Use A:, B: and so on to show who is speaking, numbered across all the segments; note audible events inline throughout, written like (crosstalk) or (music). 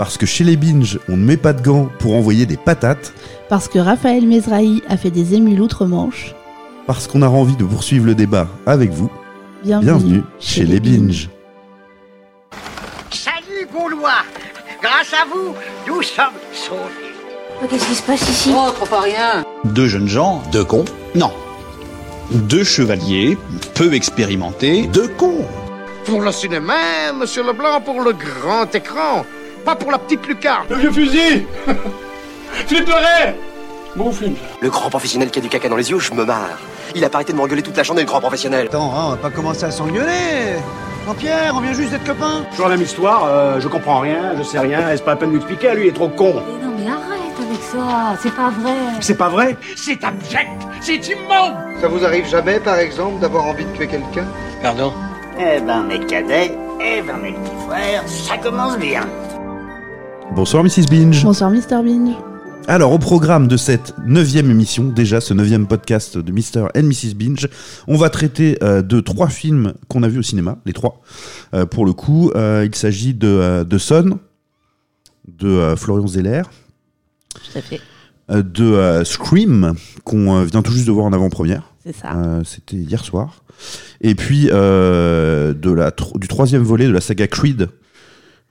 A: Parce que chez les binges, on ne met pas de gants pour envoyer des patates.
B: Parce que Raphaël Mesrahi a fait des émules outre-Manche.
A: Parce qu'on a envie de poursuivre le débat avec vous.
B: Bienvenue,
A: Bienvenue chez les binges.
C: Salut Gaulois Grâce à vous, nous sommes sauvés.
D: Oh, Qu'est-ce qui se passe ici?
E: Oh, trop pas rien.
F: Deux jeunes gens, deux cons? Non. Deux chevaliers, peu expérimentés, deux cons.
G: Pour le cinéma, monsieur Leblanc, pour le grand écran. Pas pour la petite lucarne.
H: Le vieux fusil (laughs) Flipperait Bon film.
I: Le grand professionnel qui a du caca dans les yeux, je me marre. Il a pas arrêté de m'engueuler toute la journée, le grand professionnel.
J: Attends, hein, on va pas commencer à s'engueuler Jean-Pierre, on vient juste d'être copains
H: Toujours la même histoire, euh, je comprends rien, je sais rien, est-ce pas la peine d'expliquer lui, il est trop con.
D: Mais non, mais arrête avec ça, c'est pas vrai.
H: C'est pas vrai
G: C'est abject C'est immonde
J: Ça vous arrive jamais, par exemple, d'avoir envie de tuer quelqu'un?
F: Pardon?
C: Eh ben, mes cadets, eh ben, mes petits frères, ça commence bien.
A: Bonsoir Mrs. Binge.
B: Bonsoir Mr Binge.
A: Alors, au programme de cette neuvième émission, déjà ce neuvième podcast de Mr. and Mrs. Binge, on va traiter euh, de trois films qu'on a vus au cinéma, les trois. Euh, pour le coup, euh, il s'agit de, de Son, de Florian Zeller,
B: Tout à fait,
A: de Scream, qu'on vient tout juste de voir en avant-première.
B: c'est ça.
A: C'était hier soir. Et puis de la du troisième volet de la saga Creed,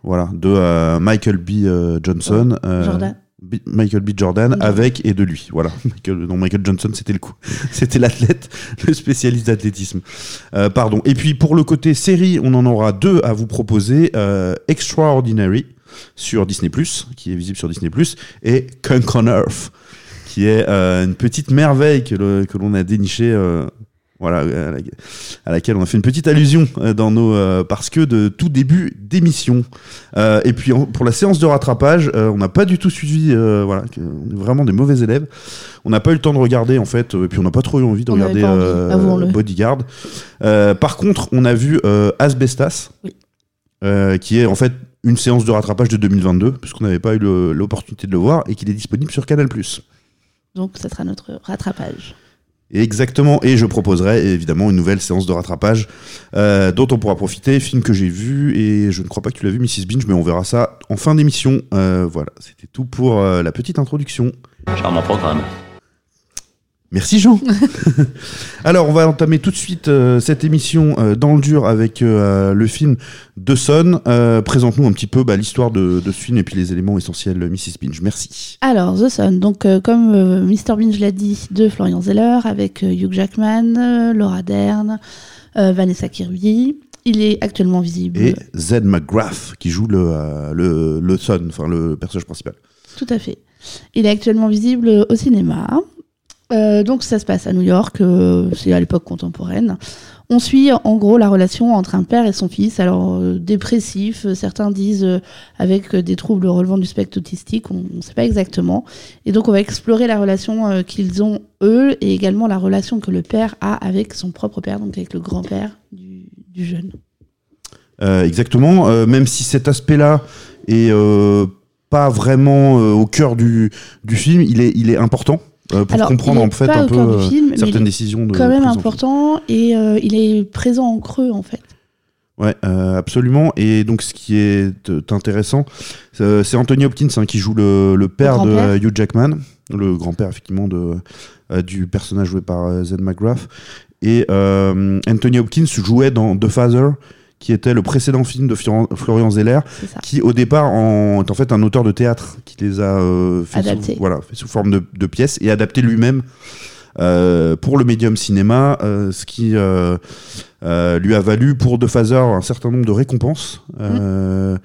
A: voilà, de euh, Michael B. euh, Johnson. euh,
B: Jordan.
A: B- Michael B. Jordan avec et de lui. Voilà. (laughs) Michael, non, Michael Johnson, c'était le coup. (laughs) C'était l'athlète, (laughs) le spécialiste d'athlétisme. Pardon. Et puis pour le côté série, on en aura deux à vous proposer. Extraordinary sur Disney+, qui est visible sur Disney+, et Kunk on Earth, qui est une petite merveille que, le- que l'on a dénichée. Euh, voilà, à, la- à laquelle on a fait une petite allusion euh, dans nos euh, parce que de tout début d'émission. Euh, et puis pour la séance de rattrapage, euh, on n'a pas du tout suivi. euh, voilà, on est vraiment des mauvais élèves. On n'a pas eu le temps de regarder en fait, euh, et puis on n'a pas trop eu envie de
B: On
A: regarder
B: envie,
A: euh. Bodyguard. Euh, par contre, on a vu euh, Asbestas,
B: Oui.
A: euh, qui est en fait une séance de rattrapage de 2022, puisqu'on n'avait pas eu l'opportunité de le voir, et qu'il est disponible sur Canal+.
B: Donc ça sera notre rattrapage.
A: Exactement, et je proposerai évidemment une nouvelle séance de rattrapage euh, dont on pourra profiter, film que j'ai vu, et je ne crois pas que tu l'as vu Mrs. Binge, mais on verra ça en fin d'émission. Euh, voilà, c'était tout pour euh, la petite introduction.
F: Charmant programme.
A: Merci Jean. (laughs) Alors on va entamer tout de suite euh, cette émission euh, dans le dur avec euh, le film de Son. Présente-nous un petit peu bah, l'histoire de, de ce film et puis les éléments essentiels, Mrs. Binge. Merci.
B: Alors, The Sun, donc comme Mr Binge l'a dit, de Florian Zeller, avec Hugh Jackman, Laura Dern, Vanessa Kirby. Il est actuellement visible.
A: Et Zed McGrath qui joue le, le, le Son, enfin le personnage principal.
B: Tout à fait. Il est actuellement visible au cinéma. Euh, donc ça se passe à New York, euh, c'est à l'époque contemporaine. On suit en gros la relation entre un père et son fils, alors euh, dépressif, certains disent avec des troubles relevant du spectre autistique, on ne sait pas exactement. Et donc on va explorer la relation qu'ils ont eux et également la relation que le père a avec son propre père, donc avec le grand-père du, jeune.
A: Exactement, même si cet aspect-là est pas vraiment au cœur du, film, il est important euh, pour
B: Alors,
A: comprendre en fait un peu euh,
B: film,
A: certaines décisions de
B: Quand même important et euh, il est présent en creux en fait.
A: Ouais, absolument. Et donc, ce qui est intéressant, c'est Anthony Hopkins hein, qui joue le, le père de Hugh Jackman, le grand-père effectivement de, du personnage joué par Zed McGrath. Et Anthony Hopkins jouait dans The Father, qui était le précédent film de Fior- Florian Zeller, qui au départ en, est en fait un auteur de théâtre qui les a euh, fait, sous, voilà, fait sous forme de, de pièces et adapté lui-même euh, pour le médium cinéma, euh, ce qui euh, lui a valu pour The Father un certain nombre de récompenses. Euh,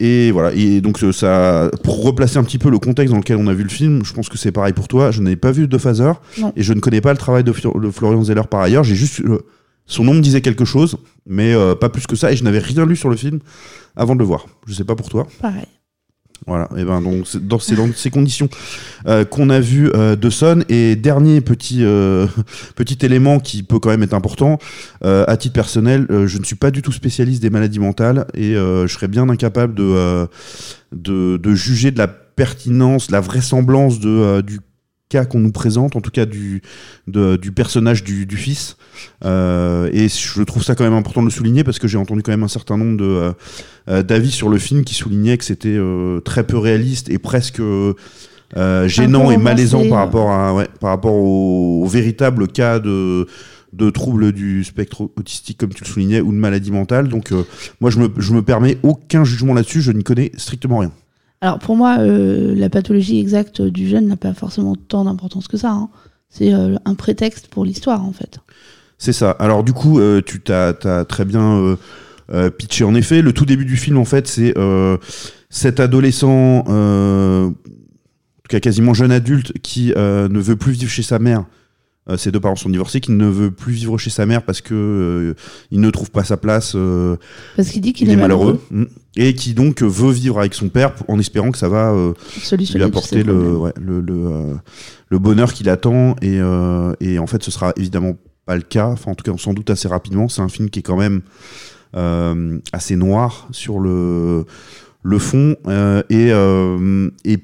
A: Et voilà, et donc ça, pour replacer un petit peu le contexte dans lequel on a vu le film, je pense que c'est pareil pour toi. Je n'avais pas vu Father
B: Non.
A: et je ne connais pas le travail de, de Florian Zeller par ailleurs. J'ai juste son nom me disait quelque chose, mais euh, pas plus que ça. Et je n'avais rien lu sur le film avant de le voir. Je sais pas pour toi.
B: Pareil.
A: Voilà, et ben donc c'est dans, ces conditions euh, qu'on a vu euh, de Son. Et dernier petit euh, petit élément qui peut quand même être important, à titre personnel, je ne suis pas du tout spécialiste des maladies mentales et je serais bien incapable de, de de juger de la pertinence, la vraisemblance de du cas qu'on nous présente, en tout cas du, de- du personnage du, du fils. Euh, et je trouve ça quand même important de le souligner parce que j'ai entendu quand même un certain nombre de euh, euh, d'avis sur le film qui soulignaient que c'était euh, très peu réaliste et presque euh, gênant et malaisant par rapport à ouais, par rapport au, au véritable cas de de troubles du spectre autistique comme tu le soulignais ou de maladie mentale. Donc euh, moi je me, je me permets aucun jugement là-dessus. Je n'y connais strictement rien
B: Alors pour moi, euh, la pathologie exacte du jeune n'a pas forcément tant d'importance que ça. hein. C'est euh, un prétexte pour l'histoire en fait.
A: C'est ça. Alors du coup, euh, tu t'as as très bien pitché en effet. Le tout début du film, en fait, c'est cet adolescent, en tout cas quasiment jeune adulte, qui ne veut plus vivre chez sa mère. Euh, ses deux parents sont divorcés, qui ne veut plus vivre chez sa mère parce que euh, il ne trouve pas sa place. euh,
B: Parce qu'il dit qu'il
A: il
B: est,
A: est malheureux, Mm. et qui donc veut vivre avec son père en espérant que ça va lui apporter le, ouais, le, le, le bonheur qu'il attend. Et, et en fait, ce sera évidemment pas le cas. Enfin, en tout cas, sans doute assez rapidement. C'est un film qui est quand même euh, assez noir sur le, le fond euh, et, euh, et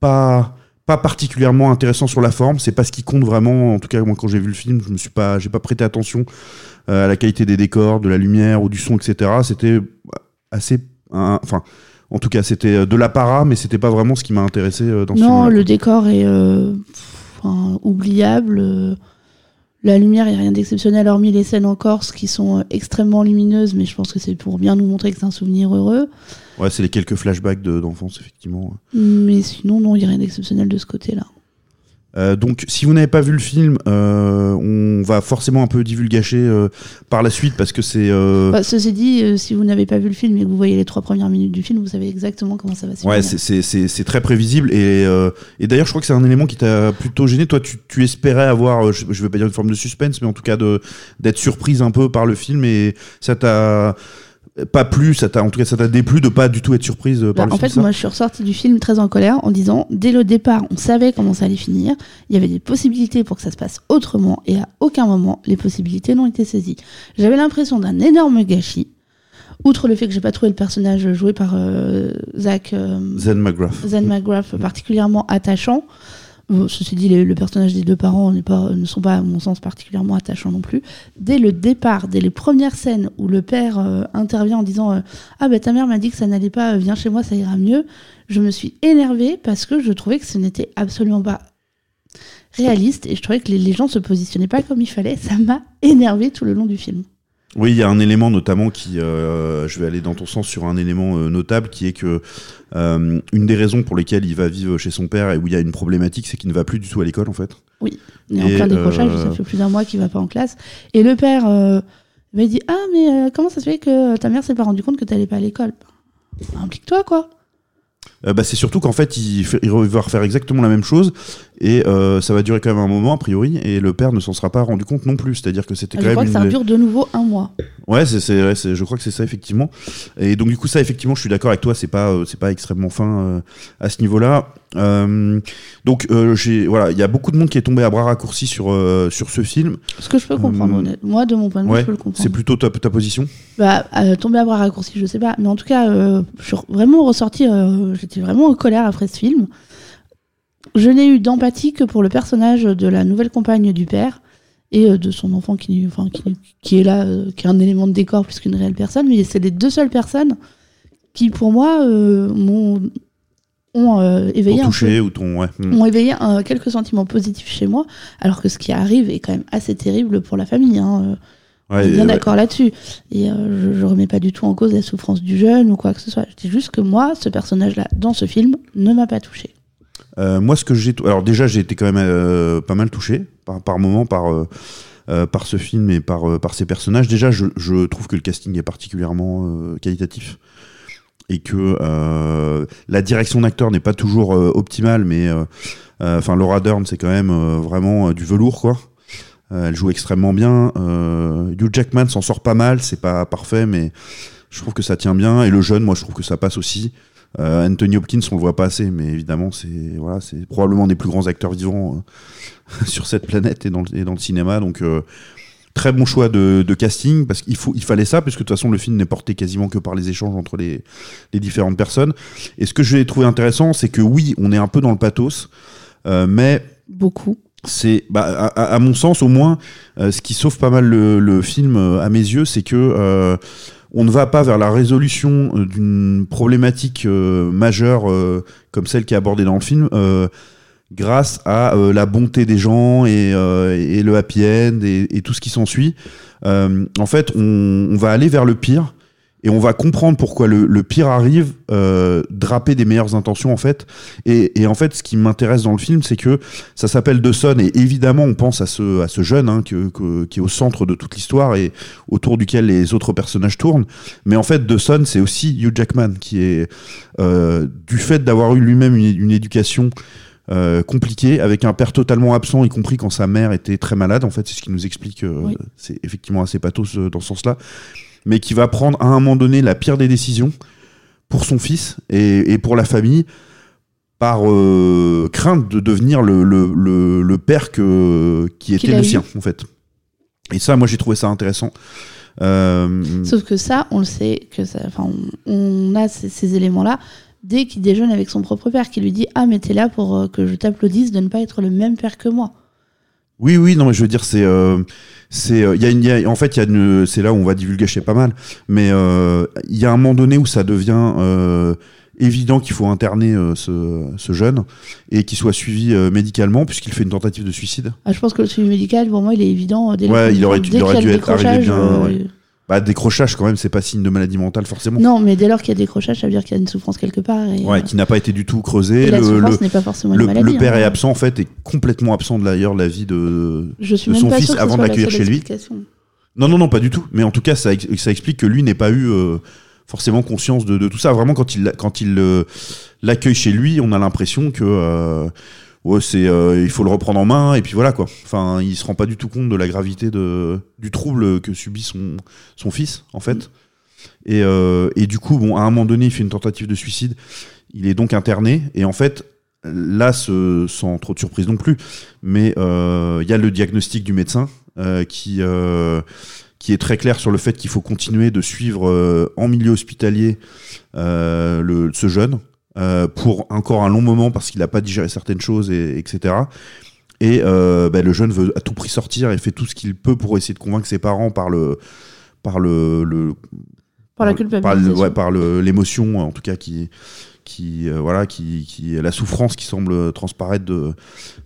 A: pas pas particulièrement intéressant sur la forme. C'est pas ce qui compte vraiment. En tout cas moi quand j'ai vu le film je me suis pas j'ai pas prêté attention euh, à la qualité des décors de la lumière ou du son etc c'était assez enfin en tout cas c'était de l'apparat mais c'était pas vraiment ce qui m'a intéressé euh, dans ce
B: Non,
A: film
B: le décor est euh, oubliable. La lumière, il n'y a rien d'exceptionnel, hormis les scènes en Corse qui sont euh, extrêmement lumineuses, mais je pense que c'est pour bien nous montrer que c'est un souvenir heureux.
A: ouais c'est les quelques flashbacks de- d'enfance effectivement
B: Mais sinon, non, il n'y a rien d'exceptionnel de ce côté-là.
A: Euh, donc, si vous n'avez pas vu le film, euh, on va forcément un peu divulgacher euh, par la suite parce que c'est. euh,
B: Bah, ceci dit, euh, si vous n'avez pas vu le film et que vous voyez les trois premières minutes du film, vous savez exactement comment ça va se
A: Ouais,
B: finir.
A: c'est- c'est c'est- c'est très prévisible et, euh, et d'ailleurs, je crois que c'est un élément qui t'a plutôt gêné. Toi, tu, tu espérais avoir, je, je veux pas dire une forme de suspense, mais en tout cas de d'être surprise un peu par le film et ça t'a pas plu, ça t'a en tout cas ça t'a déplu de pas du tout être surprise euh, par
B: Bah,
A: le
B: en
A: film.
B: fait,
A: ça
B: moi, je suis ressortie du film très en colère en disant, dès le départ, on savait comment ça allait finir. Il y avait des possibilités pour que ça se passe autrement, et à aucun moment, les possibilités n'ont été saisies. J'avais l'impression d'un énorme gâchis. Outre le fait que j'ai pas trouvé le personnage joué par euh, Zach euh,
A: Zen McGrath.
B: Zen McGrath particulièrement attachant. Ceci dit, le personnage des deux parents ne sont pas, à mon sens, particulièrement attachants non plus. Dès le départ, dès les premières scènes où le père euh, intervient en disant euh, Ah, ben ta mère m'a dit que ça n'allait pas, euh, viens chez moi, ça ira mieux, je me suis énervée parce que je trouvais que ce n'était absolument pas réaliste et je trouvais que les, les gens se positionnaient pas comme il fallait. Ça m'a énervé tout le long du film.
A: Oui, il y a un élément notamment qui, euh, je vais aller dans ton sens sur un élément euh, notable, qui est que euh, une des raisons pour lesquelles il va vivre chez son père et où il y a une problématique, c'est qu'il ne va plus du tout à l'école en fait.
B: Il est en plein décrochage, ça fait plus d'un mois qu'il va pas en classe. Et le père m'a dit Ah, mais comment ça se fait que ta mère s'est pas rendu compte que t'allais pas à l'école? Bah, Implique-toi, quoi.
A: Euh, bah, c'est surtout qu'en fait, il, fait- il va refaire exactement la même chose et euh, ça va durer quand même un moment a priori et le père ne s'en sera pas rendu compte non plus. C'est-à-dire que c'était
B: Je
A: quand
B: crois
A: même
B: que
A: une
B: ça
A: des-
B: dure de nouveau un mois.
A: Ouais, c'est, c'est, ouais, je crois que c'est ça effectivement. Et donc du coup ça effectivement, je suis d'accord avec toi, c'est pas euh, c'est pas extrêmement fin à ce niveau-là. Donc j'ai voilà, il y a beaucoup de monde qui est tombé à bras raccourcis sur sur ce film.
B: Ce que je peux comprendre. Moi, de mon point de vue,
A: Ouais,
B: je peux le comprendre.
A: c'est plutôt ta, ta position?
B: Bah, tomber à bras raccourcis, je sais pas. Mais en tout cas, je suis vraiment ressortie, euh, j'étais vraiment en colère après ce film. Je n'ai eu d'empathie que pour le personnage de la nouvelle compagne du père et euh, de son enfant qui, enfin, qui, qui est là, euh, qui est un élément de décor plus qu'une réelle personne. Mais c'est les deux seules personnes qui, pour moi, euh, m'ont ont euh, éveillé
A: Pour
B: un peu
A: ou ton ouais. hmm.
B: ont éveillé quelques sentiments positifs chez moi, alors que ce qui arrive est quand même assez terrible pour la famille. Hein.
A: Ouais,
B: bien
A: ouais.
B: d'accord là-dessus. Et euh, je, je remets pas du tout en cause la souffrance du jeune ou quoi que ce soit. Je dis juste que moi, ce personnage-là, dans ce film, ne m'a pas touché.
A: Euh, moi, ce que j'ai. Alors, déjà, j'ai été quand même euh, pas mal touché par, par moment par, par ce film et par, par ses personnages. Déjà, je, je trouve que le casting est particulièrement qualitatif et que euh, la direction d'acteur n'est pas toujours euh, optimale, mais euh, enfin, Laura Dern, c'est quand même vraiment du velours, quoi. Euh, elle joue extrêmement bien. Euh, Hugh Jackman s'en sort pas mal, c'est pas parfait, mais je trouve que ça tient bien. Et le jeune, moi, je trouve que ça passe aussi. Euh, Anthony Hopkins, on le voit pas assez, mais évidemment, c'est voilà, c'est probablement des plus grands acteurs vivants (laughs) sur cette planète et dans le, cinéma. Donc, très bon choix de, casting parce qu'il faut, il fallait ça, puisque de toute façon, le film n'est porté quasiment que par les échanges entre les, les différentes personnes. Et ce que j'ai trouvé intéressant, c'est que oui, on est un peu dans le pathos, mais
B: Beaucoup.
A: C'est bah, à, mon sens au moins euh, ce qui sauve pas mal le, film euh, à mes yeux c'est que euh, on ne va pas vers la résolution euh, d'une problématique majeure comme celle qui est abordée dans le film grâce à la bonté des gens et, le happy end et, tout ce qui s'ensuit. En fait on va aller vers le pire et on va comprendre pourquoi le, le pire arrive, euh, draper des meilleures intentions en fait. Et, et en fait, ce qui m'intéresse dans le film, c'est que ça s'appelle The et évidemment on pense à ce, à ce jeune hein, que, que- qui est au centre de toute l'histoire et autour duquel les autres personnages tournent. Mais en fait, The c'est aussi Hugh Jackman qui est euh, du fait d'avoir eu lui-même une, une éducation euh, compliquée avec un père totalement absent, y compris quand sa mère était très malade. En fait, c'est ce qui nous explique. euh,
B: Oui.
A: C'est effectivement assez pathos euh, dans ce sens-là, mais qui va prendre à un moment donné la pire des décisions pour son fils et, et pour la famille par euh, crainte de devenir le, le, le, le père que, qui était le sien, en fait. Et ça, moi, j'ai trouvé ça intéressant. Euh,
B: Sauf que ça, on le sait, que ça, on, on a ces, ces éléments-là dès qu'il déjeune avec son propre père, qui lui dit Ah, mais t'es là pour euh, que je t'applaudisse de ne pas être le même père que moi.
A: Oui, oui, non, mais je veux dire, c'est, euh, c'est, euh, il y a une, il y a- en fait, il y a une, c'est là où on va divulguer, je sais pas mal, mais euh, il y a un moment donné où ça devient euh, évident qu'il faut interner euh, ce, ce jeune et qu'il soit suivi euh, médicalement puisqu'il fait une tentative de suicide.
B: Ah, je pense que le suivi médical, pour moi, il est évident. Dès
A: Ouais, il aurait-
B: dès
A: il aurait dû être arrivé bien, ouais. Bah, décrochage quand même, c'est pas signe de maladie mentale forcément.
B: Non, mais dès lors qu'il y a décrochage, ça veut dire qu'il y a une souffrance quelque part. Et,
A: Ouais,
B: euh,
A: qui n'a pas été du tout creusé.
B: et la
A: Le,
B: souffrance
A: le,
B: n'est pas forcément
A: le-
B: une maladie.
A: le père
B: hein.
A: est absent en fait, est complètement absent d'ailleurs de la vie de,
B: Je suis
A: de
B: même
A: son fils avant de
B: la
A: l'accueillir chez lui. Non, non, non, pas du tout. Mais en tout cas, ça, ex- ça explique que lui n'ait pas eu euh, forcément conscience de, de tout ça. Vraiment, quand il, quand il euh, l'accueille chez lui, on a l'impression que ouais, c'est, euh, il faut le reprendre en main et puis voilà quoi. Enfin, il se rend pas du tout compte de la gravité de, du trouble que subit son, son fils en fait. Et, euh, et du coup, bon, à un moment donné, il fait une tentative de suicide. Il est donc interné et en fait. Là, ce- sans trop de surprise non plus, mais euh, il y a le diagnostic du médecin euh, qui, euh, qui est très clair sur le fait qu'il faut continuer de suivre euh, en milieu hospitalier euh, le, ce jeune euh, pour encore un long moment parce qu'il n'a pas digéré certaines choses, et, etc. Et euh, bah, le jeune veut à tout prix sortir. Et fait tout ce qu'il peut pour essayer de convaincre ses parents par le par le, le
B: Par la
A: par ouais, par l'émotion en tout cas qui qui euh, voilà qui, qui la souffrance qui semble transparaître de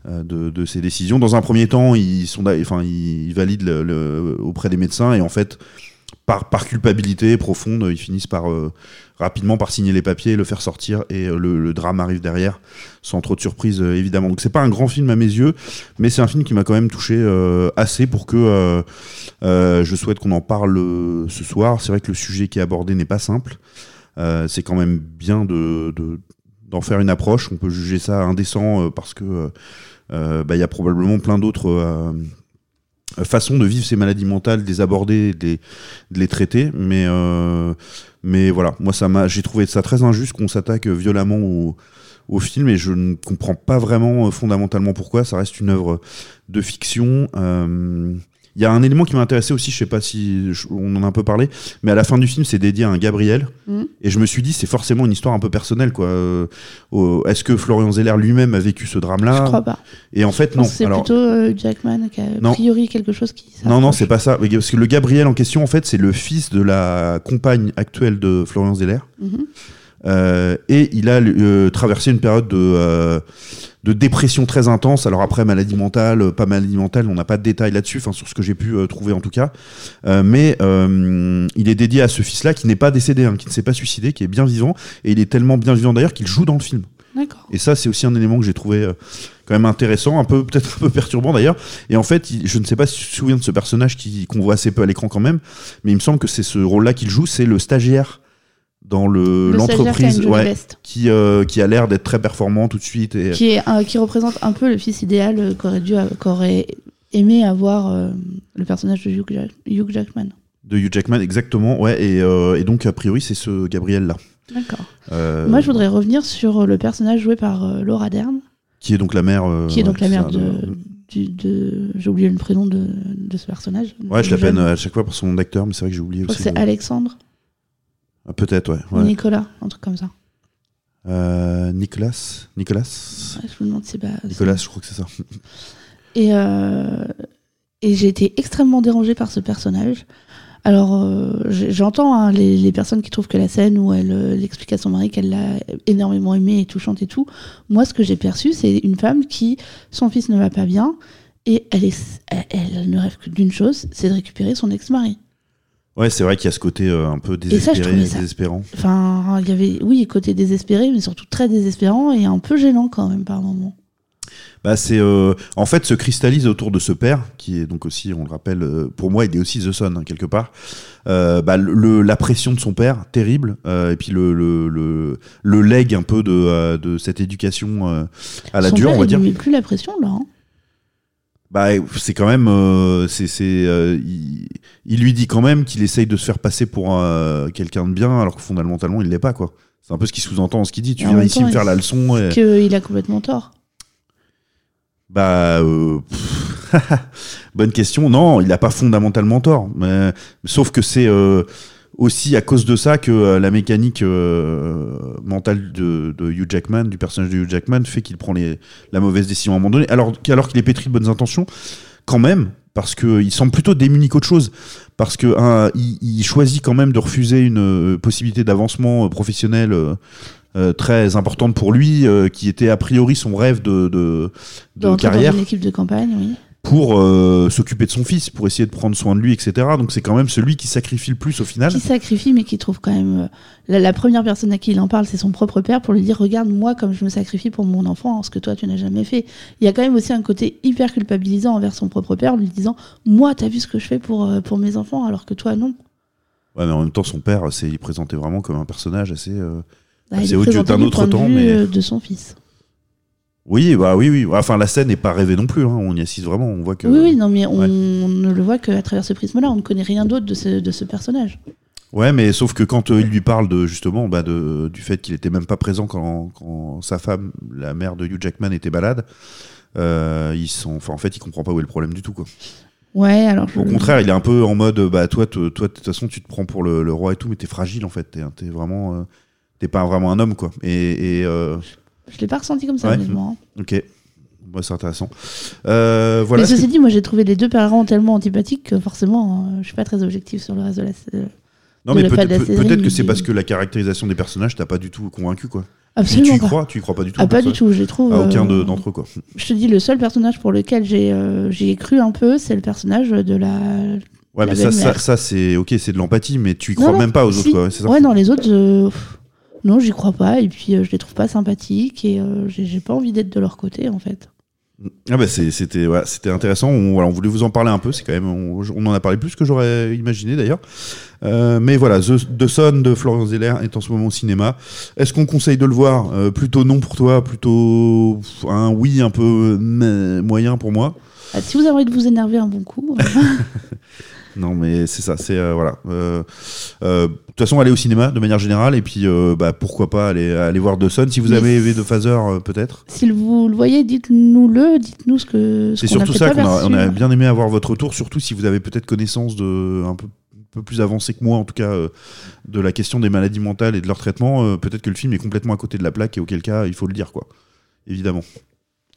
A: de, de ces décisions. Dans un premier temps ils sont enfin ils, ils valident le, le- auprès des médecins et en fait par, culpabilité profonde ils finissent par euh, rapidement par signer les papiers le faire sortir et euh, le, drame arrive derrière sans trop de surprise euh, évidemment donc c'est pas un grand film à mes yeux mais c'est un film qui m'a quand même touché euh, assez pour que je souhaite qu'on en parle ce soir. C'est vrai que le sujet qui est abordé n'est pas simple. C'est quand même bien de, de- d'en faire une approche. On peut juger ça indécent parce que bah, il y a probablement plein d'autres façons de vivre ces maladies mentales, de les aborder, de les, de les traiter. Mais, euh, mais voilà, moi ça m'a, j'ai trouvé ça très injuste qu'on s'attaque violemment au, au film et je ne comprends pas vraiment euh, fondamentalement pourquoi. Ça reste une œuvre de fiction. Euh, il y a un élément qui m'a intéressé aussi, je sais pas si je- on en a un peu parlé, mais à la fin du film, c'est dédié à un Gabriel.
B: Mhm.
A: Et je me suis dit, c'est forcément une histoire un peu personnelle, quoi. Euh, Est-ce que Florian Zeller lui-même a vécu ce drame-là
B: Je crois pas.
A: Et en fait, non.
B: C'est plutôt euh, Jackman qui a a priori quelque chose qui.
A: non, non, c'est pas ça. Parce que le Gabriel en question, en fait, c'est le fils de la compagne actuelle de Florian Zeller.
B: Mhm.
A: Euh, et il a euh, traversé une période de, euh, de dépression très intense. Alors après, maladie mentale, pas maladie mentale, on n'a pas de détails là-dessus, enfin sur ce que j'ai pu trouver en tout cas. Mais il est dédié à ce fils-là qui n'est pas décédé, hein, qui ne s'est pas suicidé, qui est bien vivant. Et il est tellement bien vivant d'ailleurs qu'il joue dans le film. Et ça, c'est aussi un élément que j'ai trouvé quand même intéressant, un peu peut-être un peu perturbant d'ailleurs. Et en fait, je ne sais pas si tu te souviens de ce personnage qu'on voit assez peu à l'écran quand même, mais il me semble que c'est ce rôle-là qu'il joue, c'est le stagiaire dans le l'entreprise, ouais, qui euh, qui a l'air d'être très performant tout de suite. Et
B: Qui, est, euh, qui représente un peu le fils idéal euh, qu'aurait dû, qu'aurait aimé avoir euh, le personnage de Hugh, Jack- Hugh Jackman.
A: de Hugh Jackman, exactement, ouais. Et, et donc a priori, c'est ce Gabriel-là.
B: D'accord.
A: Euh,
B: Moi, je voudrais revenir sur le personnage joué par Laura Dern,
A: qui est donc la mère.
B: qui est donc la mère de. J'ai oublié le prénom de, de ce personnage.
A: Ouais, je
B: Le
A: l'appelle à chaque fois par son nom d'acteur, mais c'est vrai que j'ai oublié
B: Je crois
A: aussi.
B: c'est
A: le-
B: Alexandre,
A: Peut-être, ouais.
B: ou
A: ouais.
B: Nicolas, un truc comme ça.
A: Euh, Nicolas Nicolas
B: Ouais, je me demande si c'est pas.
A: Nicolas, je crois que c'est ça. (laughs)
B: Et, euh, et j'ai été extrêmement dérangée par ce personnage. Alors, euh, j'entends hein, les, les personnes qui trouvent que la scène où elle, euh, explique à son mari qu'elle l'a énormément aimé et touchante et tout. Moi, ce que j'ai perçu, c'est une femme qui, son fils ne va pas bien, et elle, est, elle, elle ne rêve que d'une chose, c'est de récupérer son ex-mari.
A: Ouais, c'est vrai qu'il y a ce côté euh, un peu désespéré,
B: ça-
A: désespérant.
B: Enfin, il y avait, oui, côté désespéré, mais surtout très désespérant et un peu gênant quand même par moments.
A: Bah, c'est euh, en fait se cristallise autour de ce père qui est donc aussi, on le rappelle, euh, pour moi, il est aussi The Son hein, quelque part. Euh, bah, le, la pression de son père, terrible, et puis le le, le, le leg un peu de, de cette éducation à la
B: son
A: dure,
B: père,
A: on va
B: il
A: dire.
B: met plus la pression là. hein.
A: Bah, c'est quand même, euh, c'est, c'est, euh, il, il lui dit quand même qu'il essaye de se faire passer pour euh, quelqu'un de bien, alors que fondamentalement il l'est pas quoi. C'est un peu ce qu'il sous-entend ce qu'il dit. Tu
B: en
A: viens ici
B: temps,
A: me faire la leçon. Et...
B: Qu'il a complètement tort.
A: Bah, euh, (laughs) bonne question. Non, il n'a pas fondamentalement tort. Mais, sauf que c'est euh, aussi à cause de ça que euh, la mécanique euh, mentale de, de Hugh Jackman, du personnage de Hugh Jackman, fait qu'il prend les, la mauvaise décision à un moment donné, alors, alors qu'il est pétri de bonnes intentions, quand même. Parce qu'il semble plutôt démuni qu'autre chose. Parce que hein, il, choisit quand même de refuser une euh, possibilité d'avancement professionnel euh, très importante pour lui, euh, qui était a priori son rêve de, de, de carrière
B: dans une équipe de campagne, oui.
A: Pour euh, s'occuper de son fils, pour essayer de prendre soin de lui, etc. Donc c'est quand même celui qui sacrifie le plus au final.
B: Qui sacrifie, mais qui trouve quand même. euh, La, la première personne à qui il en parle, c'est son propre père, pour lui dire Regarde, moi, comme je me sacrifie pour mon enfant, ce que toi, tu n'as jamais fait. Il y a quand même aussi un côté hyper culpabilisant envers son propre père, lui disant Moi, t'as vu ce que je fais pour, euh, pour mes enfants, alors que toi, non.
A: Ouais, mais en même temps, son père, c'est il présentait vraiment comme un personnage assez. euh,
B: Bah,
A: assez odieux
B: présenté
A: d'un
B: du
A: autre temps, mais.
B: de son fils.
A: Oui, bah oui, oui. Enfin, la scène n'est pas rêvée non plus. hein. On y assiste vraiment. On voit que.
B: Oui, oui, non, mais on
A: ouais.
B: ne le voit qu'à travers ce prisme-là. On ne connaît rien d'autre de ce, de ce personnage.
A: Ouais, mais sauf que quand euh, il lui parle de justement bah, de, du fait qu'il était même pas présent quand, quand sa femme, la mère de Hugh Jackman, était malade, euh, il s'en- enfin, en fait, il comprend pas où est le problème du tout. Quoi.
B: Ouais, alors. je-
A: Au contraire, il est un peu en mode bah toi, toi de toute façon, tu te prends pour le, le roi et tout, mais t'es fragile en fait. T'es, t'es vraiment, euh, t'es pas vraiment un homme quoi. Et, et, euh,
B: Je l'ai pas ressenti comme ça,
A: Ouais.
B: honnêtement. (laughs)
A: ok, Bah, c'est intéressant. Euh, voilà.
B: mais
A: ce
B: ceci
A: que-
B: dit, moi j'ai trouvé les deux parents tellement antipathiques que forcément, euh, je suis pas très objectif sur le reste de la. euh,
A: non
B: de
A: mais peut-être, peut- que c'est parce que la caractérisation des personnages t'a pas du tout convaincu quoi.
B: Absolument
A: tu y crois, tu y crois pas du tout.
B: Ah, pas du tout, je les trouve.
A: À aucun
B: euh,
A: d'entre eux quoi.
B: Je te dis, le seul personnage pour lequel j'ai euh, cru un peu, c'est le personnage de la.
A: Ouais,
B: la
A: mais ça, ça, c'est ok, c'est de l'empathie, mais tu y crois
B: non,
A: même pas aux
B: si.
A: autres quoi. ouais, ça
B: Ouais, non, les autres, euh, non, j'y crois pas. Et puis, euh, je les trouve pas sympathiques et euh, j'ai pas envie d'être de leur côté, en fait.
A: Ah bah c'était voilà, c'était intéressant. On, voilà, on voulait vous en parler un peu. C'est quand même on, on en a parlé plus que j'aurais imaginé d'ailleurs. Euh, mais voilà, The, The Son de Florian Zeller est en ce moment au cinéma. Est-ce qu'on conseille de le voir Euh, Plutôt non pour toi, plutôt un oui un peu moyen pour moi?
B: Ah, si vous avez envie de vous énerver un bon coup, (laughs)
A: Non mais c'est ça, c'est euh, voilà. Euh, euh, De toute façon, aller au cinéma de manière générale et puis bah, pourquoi pas aller aller voir The Son si vous
B: Mais
A: avez aimé The Phaser peut-être.
B: si vous le voyez, dites-nous-le, dites-nous ce que. ce
A: C'est surtout ça qu'on a,
B: perçu.
A: on a bien aimé avoir votre retour, surtout si vous avez peut-être connaissance de un peu, peu plus avancé que moi, en tout cas, euh, de la question des maladies mentales et de leur traitement. euh, peut-être que le film est complètement à côté de la plaque et auquel cas, il faut le dire, quoi. Évidemment.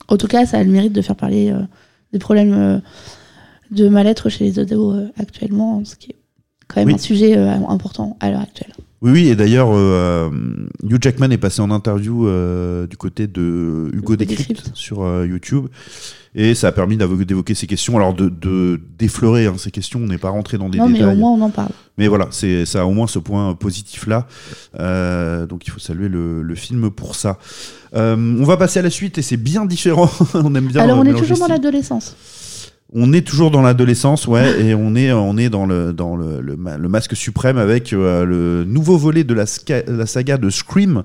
B: En tout cas, ça a le mérite de faire parler euh, des problèmes de mal-être chez les ados euh, actuellement, ce qui est quand même
A: Oui.
B: un sujet euh, important à l'heure actuelle.
A: Oui, oui, et d'ailleurs, euh, Hugh Jackman est passé en interview euh, du côté de Hugo Décrypte sur euh, YouTube. Et ça a permis d'évoquer ces questions. Alors, de, de d'effleurer hein, ces questions, on n'est pas rentré dans des
B: non, mais
A: détails.
B: au moins on en parle.
A: Mais voilà, c'est ça a au moins ce point positif là. donc il faut saluer le, le film pour ça. Euh, on va passer à la suite et c'est bien différent. (laughs) on aime bien.
B: Alors,
A: euh,
B: on est toujours dans l'adolescence.
A: On est toujours dans l'adolescence, ouais, et on est on est dans le dans le, le, ma- le masque suprême avec euh, le nouveau volet de la, ska- la saga de Scream.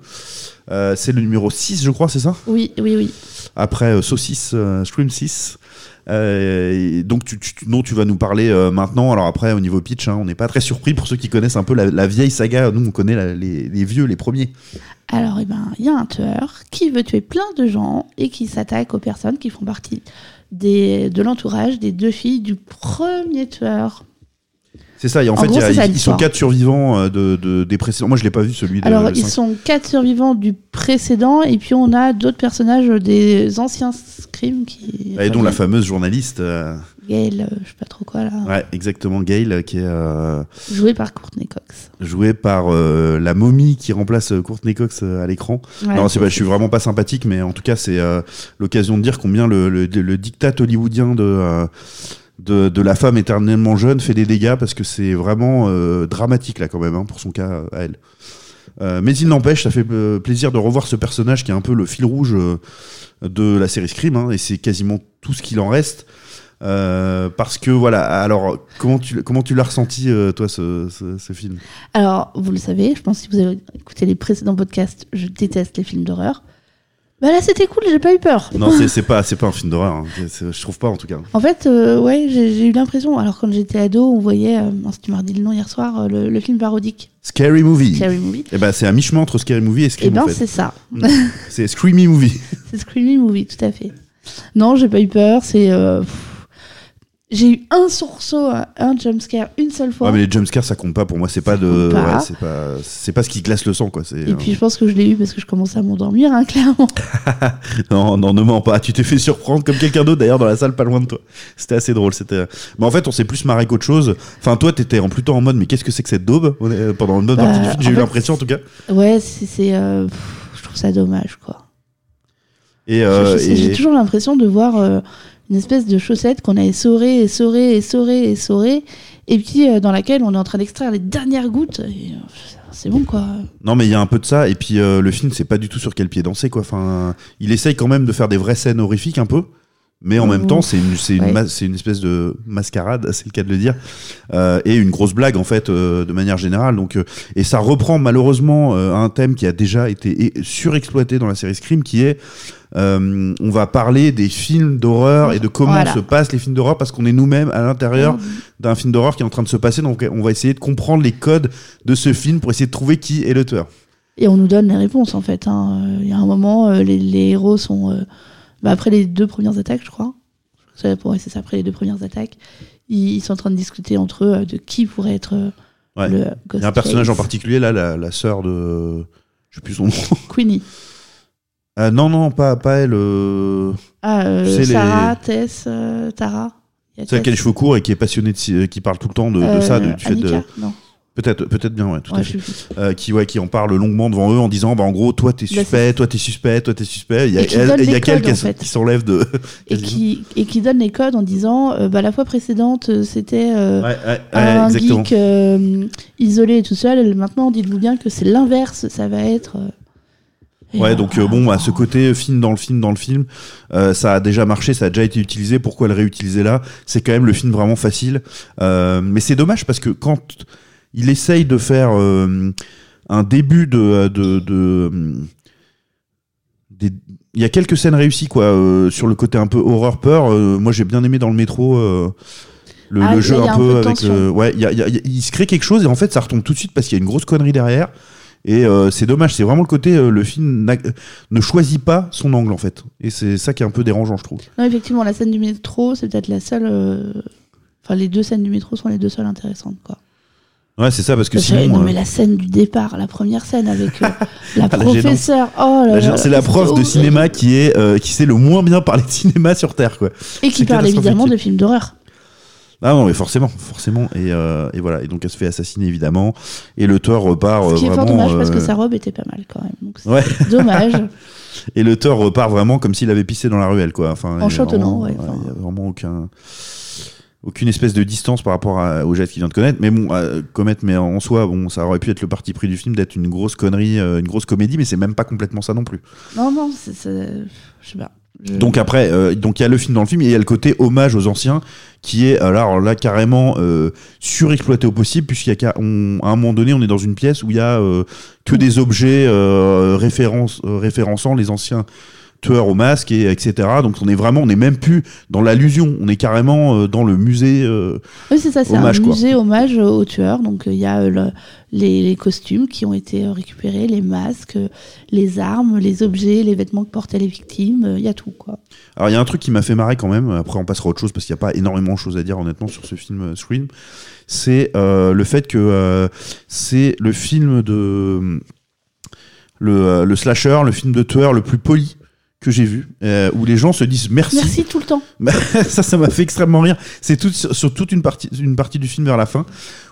A: Euh, c'est le numéro 6, je crois, c'est ça?
B: Oui, oui, oui.
A: après euh, Saucisse, euh, Scream 6. Euh, et donc, tu, tu, dont tu vas nous parler euh, maintenant. Alors, après, au niveau pitch, hein, on n'est pas très surpris pour ceux qui connaissent un peu la, la vieille saga. Nous, on connaît la- les, les vieux, les premiers.
B: Alors, eh ben, il y a un tueur qui veut tuer plein de gens et qui s'attaque aux personnes qui font partie des, de l'entourage des deux filles du premier tueur.
A: C'est ça, et en,
B: En
A: fait,
B: gros,
A: il y a-
B: ça,
A: ils sont quatre survivants euh, de, de- des précédents. Moi, je l'ai pas vu celui de.
B: Alors, ils sont quatre survivants du précédent, et puis on a d'autres personnages des anciens Scream qui.
A: Et dont la fameuse journaliste. euh,
B: Gail, euh, je sais pas trop quoi là,
A: Ouais, exactement, Gail, qui est euh,
B: jouée par Courtney Cox.
A: jouée par euh, la momie qui remplace euh, Courtney Cox à l'écran.
B: Ouais,
A: non, c'est pas, je suis vraiment pas sympathique, mais en tout cas, c'est euh, l'occasion de dire combien le, le, le diktat hollywoodien de, de, de la femme éternellement jeune fait des dégâts parce que c'est vraiment dramatique là quand même hein, pour son cas à elle. Euh, mais il n'empêche, ça fait plaisir de revoir ce personnage qui est un peu le fil rouge de la série Scream, hein, et c'est quasiment tout ce qu'il en reste. Euh, parce que voilà, alors comment tu comment tu l'as ressenti euh, toi ce, ce, ce film?
B: Alors, vous le savez, je pense que si vous avez écouté les précédents podcasts, je déteste les films d'horreur. Bah là, c'était cool, j'ai pas eu peur.
A: Non, c'est (laughs) pas pas un film d'horreur, hein. Je trouve pas en tout cas.
B: En fait, euh, ouais, j'ai eu l'impression, alors quand j'étais ado, on voyait, euh, mince, tu m'as redit le nom hier soir, le, le film parodique,
A: Scary Movie.
B: Scary Movie.
A: Et ben c'est à mi-chemin entre Scary Movie et
B: Et
A: Scream
B: ben,
A: en fait.
B: c'est ça.
A: C'est Screamy Movie. (laughs)
B: C'est Screamy Movie, tout à fait. Non, j'ai pas eu peur, c'est. euh, j'ai eu un sursaut, un- un jumpscare une seule fois.
A: Ouais, mais les jumpscares ça compte pas pour moi, c'est pas de
B: pas.
A: ouais, c'est pas c'est pas ce qui glace le sang quoi,
B: Et puis je pense que je l'ai eu parce que je commençais à m'endormir, hein, (laughs) clairement. (laughs)
A: Non, non, ne mens pas. Tu t'es fait surprendre comme quelqu'un d'autre d'ailleurs dans la salle pas loin de toi. C'était assez drôle. C'était. Mais en fait, on s'est plus marré qu'autre chose. Enfin, toi, t'étais en plutôt en mode, mais qu'est-ce que c'est que cette daube? Euh, pendant une bonne
B: Bah,
A: partie du film J'ai eu l'impression en tout cas.
B: Ouais, c'est. euh, je trouve ça dommage, quoi.
A: Et, euh,
B: J'ai- toujours l'impression de voir euh, une espèce de chaussette qu'on a essorée, essorée, essorée, essorée, et puis euh, dans laquelle on est en train d'extraire les dernières gouttes. euh, C'est bon, quoi.
A: Non, mais il y a un peu de ça. Et puis euh, le film, c'est pas du tout sur quel pied danser quoi. Enfin, il essaye quand même de faire des vraies scènes horrifiques un peu. Mais en même
B: Mmh.
A: temps, c'est une, c'est une,
B: Ouais.
A: ma- c'est une espèce de mascarade, c'est le cas de le dire, euh, et une grosse blague en fait, euh, de manière générale. Donc, euh, et ça reprend malheureusement un thème qui a déjà été surexploité dans la série Scream, qui est on va parler des films d'horreur et de comment
B: Voilà.
A: se passent les films d'horreur parce qu'on est nous-mêmes à l'intérieur d'un film d'horreur qui est en train de se passer. Donc, on va essayer de comprendre les codes de ce film pour essayer de trouver qui est l'auteur.
B: Et on nous donne les réponses, en fait. hein. Il y a un moment, les, les héros sont. Euh, bah, après les deux premières attaques, je crois. C'est ouais, c'est ça, après les deux premières attaques. Ils, ils sont en train de discuter entre eux euh, de qui pourrait être euh,
A: Ouais.
B: le
A: Il y a un personnage en particulier là, la, la sœur de, je sais plus son nom. (laughs)
B: Queenie.
A: Ah, non, non, pas, pas elle. euh,
B: Ah, euh,
A: les-
B: Sarah, Tess, euh, Tara.
A: Celle qui a les cheveux courts et qui est passionnée de, euh, qui parle tout le temps de, de
B: Euh,
A: ça, de- du fait de.
B: Non.
A: Peut-être, peut-être bien, ouais, tout
B: Ouais,
A: à fait. Euh, qui, ouais, qui en parle longuement devant eux en disant, bah, en gros, toi t'es
B: Bah,
A: suspect, toi t'es suspect, toi t'es suspect. Il y a, elle- il y a
B: codes,
A: qui,
B: en
A: s-
B: fait.
A: qui s'enlève de.
B: Et qui, et qui donne les codes en disant euh, bah, la fois précédente, euh, c'était euh,
A: Ouais,
B: un geek isolé et tout seul. Maintenant, dites-vous bien que c'est l'inverse. Ça va être.
A: Ouais, donc euh, bon, à ce côté film dans le film dans le film, euh, ça a déjà marché, ça a déjà été utilisé. Pourquoi le réutiliser là? C'est quand même le film vraiment facile. Euh, mais c'est dommage parce que quand il essaye de faire euh, un début de, de, de hum, des- il y a quelques scènes réussies quoi euh, sur le côté un peu horreur peur. Euh, moi, j'ai bien aimé dans le métro. euh, le,
B: Ah,
A: le jeu un peu
B: de
A: avec le- ouais il y a- il y a- il se crée quelque chose et en fait ça retombe tout de suite parce qu'il y a une grosse connerie derrière et euh, c'est dommage, c'est vraiment le côté, euh, le film ne choisit pas son angle en fait. Et c'est ça qui est un peu dérangeant, je trouve.
B: Non, effectivement, la scène du métro, c'est peut-être la seule. euh, Enfin, les deux scènes du métro sont les deux seules intéressantes. Quoi.
A: Ouais, c'est ça, parce que
B: Parce
A: sinon.
B: non,
A: euh,
B: mais la scène du départ, la première scène avec euh, (laughs) la
A: Ah,
B: professeure. Oh là
A: la-
B: là,
A: c'est la prof de cinéma qui est euh, qui sait le moins bien parler de cinéma sur Terre, quoi.
B: Et qui parle évidemment de films d'horreur.
A: Ah non, mais forcément, forcément. Et, euh, et voilà. Et donc elle se fait assassiner évidemment. Et le Thor repart
B: Ce qui est
A: vraiment.
B: fort dommage parce que sa robe était pas mal quand même. Donc
A: Ouais. (laughs)
B: dommage.
A: Et le Thor repart vraiment comme s'il avait pissé dans la ruelle, quoi. Enfin,
B: En chantonnant, ouais,
A: Il y a vraiment aucun aucune espèce de distance par rapport à- au jet qu'il vient de connaître. Mais bon, euh, commettre, mais en soi, bon, ça aurait pu être le parti pris du film d'être une grosse connerie, euh, une grosse comédie, mais c'est même pas complètement ça non plus.
B: non, non, c'est. Je sais pas. Je-
A: Donc après, euh, donc il y a le film dans le film et il y a le côté hommage aux anciens qui est alors là carrément euh, surexploité au possible puisqu'il y a qu'à- on- à un moment donné on est dans une pièce où il y a euh, que des objets référence, référençant les anciens tueur au masque et etc. Donc on est vraiment, on est même plus dans l'allusion, on est carrément euh, dans le musée. euh,
B: Oui, c'est ça, c'est un
A: quoi.
B: musée hommage aux tueurs. Donc euh, il y a le- les, les costumes qui ont été récupérés, les masques, les armes, les objets, les vêtements que portaient les victimes. Il y a tout, quoi.
A: Alors il y a un truc qui m'a fait marrer quand même, après on passera à autre chose parce qu'il n'y a pas énormément de choses à dire honnêtement sur ce film Scream, c'est euh, le fait que euh, c'est le film de... Le, le slasher, le film de tueur le plus poli que j'ai vu, euh, où les gens se disent merci.
B: Merci tout le temps. (laughs)
A: Ça, ça m'a fait extrêmement rire. C'est tout sur, toute une partie, une partie du film vers la fin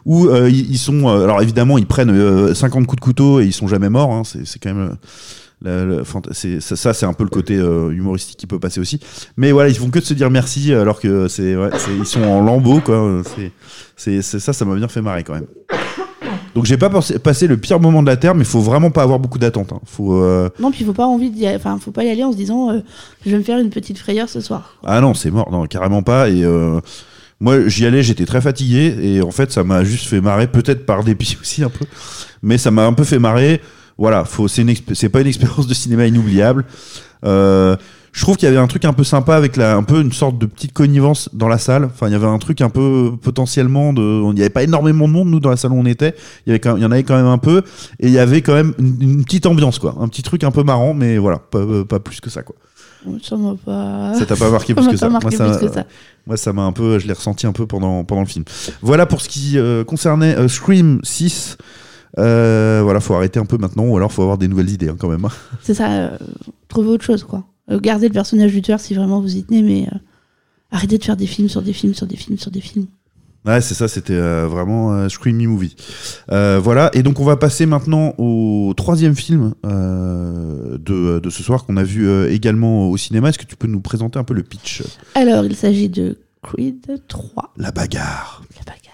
A: où euh, ils, ils sont. euh, alors évidemment, ils prennent euh, 50 coups de couteau et ils sont jamais morts. hein. c'est, c'est quand même. la- la ça, ça, c'est un peu le côté humoristique qui peut passer aussi. Mais voilà, ils font que de se dire merci alors que c'est, ouais, ils sont en lambeaux quoi. C'est- ça, ça m'a bien fait marrer quand même. Donc j'ai pas passé le pire moment de la terre, mais faut vraiment pas avoir beaucoup d'attentes. hein. Faut, euh,
B: Non, puis il faut pas envie d'y enfin, faut pas y aller en se disant euh, je vais me faire une petite frayeur ce soir.
A: Ah non, c'est mort, non, carrément pas. Et euh, moi, j'y allais, j'étais très fatigué, et en fait, ça m'a juste fait marrer, peut-être par dépit (laughs) aussi un peu, mais ça m'a un peu fait marrer. Voilà, faut, c'est, pas une expérience de cinéma inoubliable. Euh, je trouve qu'il y avait un truc un peu sympa avec la, un peu une sorte de petite connivence dans la salle. Enfin, il y avait un truc un peu potentiellement de, il n'y avait pas énormément de monde nous dans la salle où on était. Il y avait quand il y en avait quand même un peu, et il y avait quand même une, une petite ambiance quoi, un petit truc un peu marrant, mais voilà, pas, pas plus que ça quoi.
B: Ça m'a pas.
A: Ça t'a pas marqué (laughs) plus que ça.
B: marqué
A: Moi, ça,
B: plus que ça.
A: moi, ça m'a un peu, je l'ai ressenti un peu pendant, pendant le film. Voilà pour ce qui euh, concernait euh, Scream 6. Euh, voilà, faut arrêter un peu maintenant, ou alors faut avoir des nouvelles idées hein, quand même. hein.
B: C'est ça, euh, trouver autre chose, quoi. Euh, gardez le personnage du tueur si vraiment vous y tenez, mais euh, arrêtez de faire des films sur des films sur des films sur des films.
A: Ouais, c'est ça, c'était euh, vraiment euh, Screamy Movie. Euh, voilà, et donc on va passer maintenant au troisième film de, de ce soir qu'on a vu également au cinéma. Est-ce que tu peux nous présenter un peu le pitch?
B: Alors, il s'agit de Creed 3,
A: La bagarre.
B: la bagarre,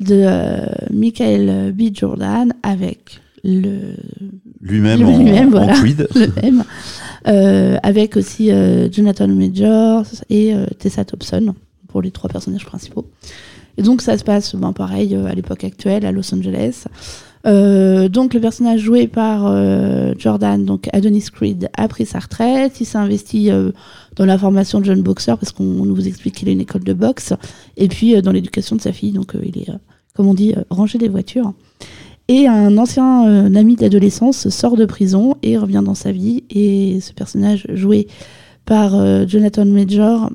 B: de Michael B. Jordan avec le,
A: Lui-même en,
B: lui-même,
A: en
B: voilà.
A: Creed. (laughs)
B: le même, euh, avec aussi euh, Jonathan Majors et euh, Tessa Thompson pour les trois personnages principaux. Et donc ça se passe, ben, pareil, à l'époque actuelle, à Los Angeles. Donc le personnage joué par Jordan, donc Adonis Creed, a pris sa retraite. Il s'est investi dans la formation de jeune boxeur parce qu'on nous explique qu'il a une école de boxe. Et puis dans l'éducation de sa fille, donc il est, comme on dit, rangé des voitures. Et un ancien euh, ami d'adolescence sort de prison et revient dans sa vie. Et ce personnage joué par euh, Jonathan Major,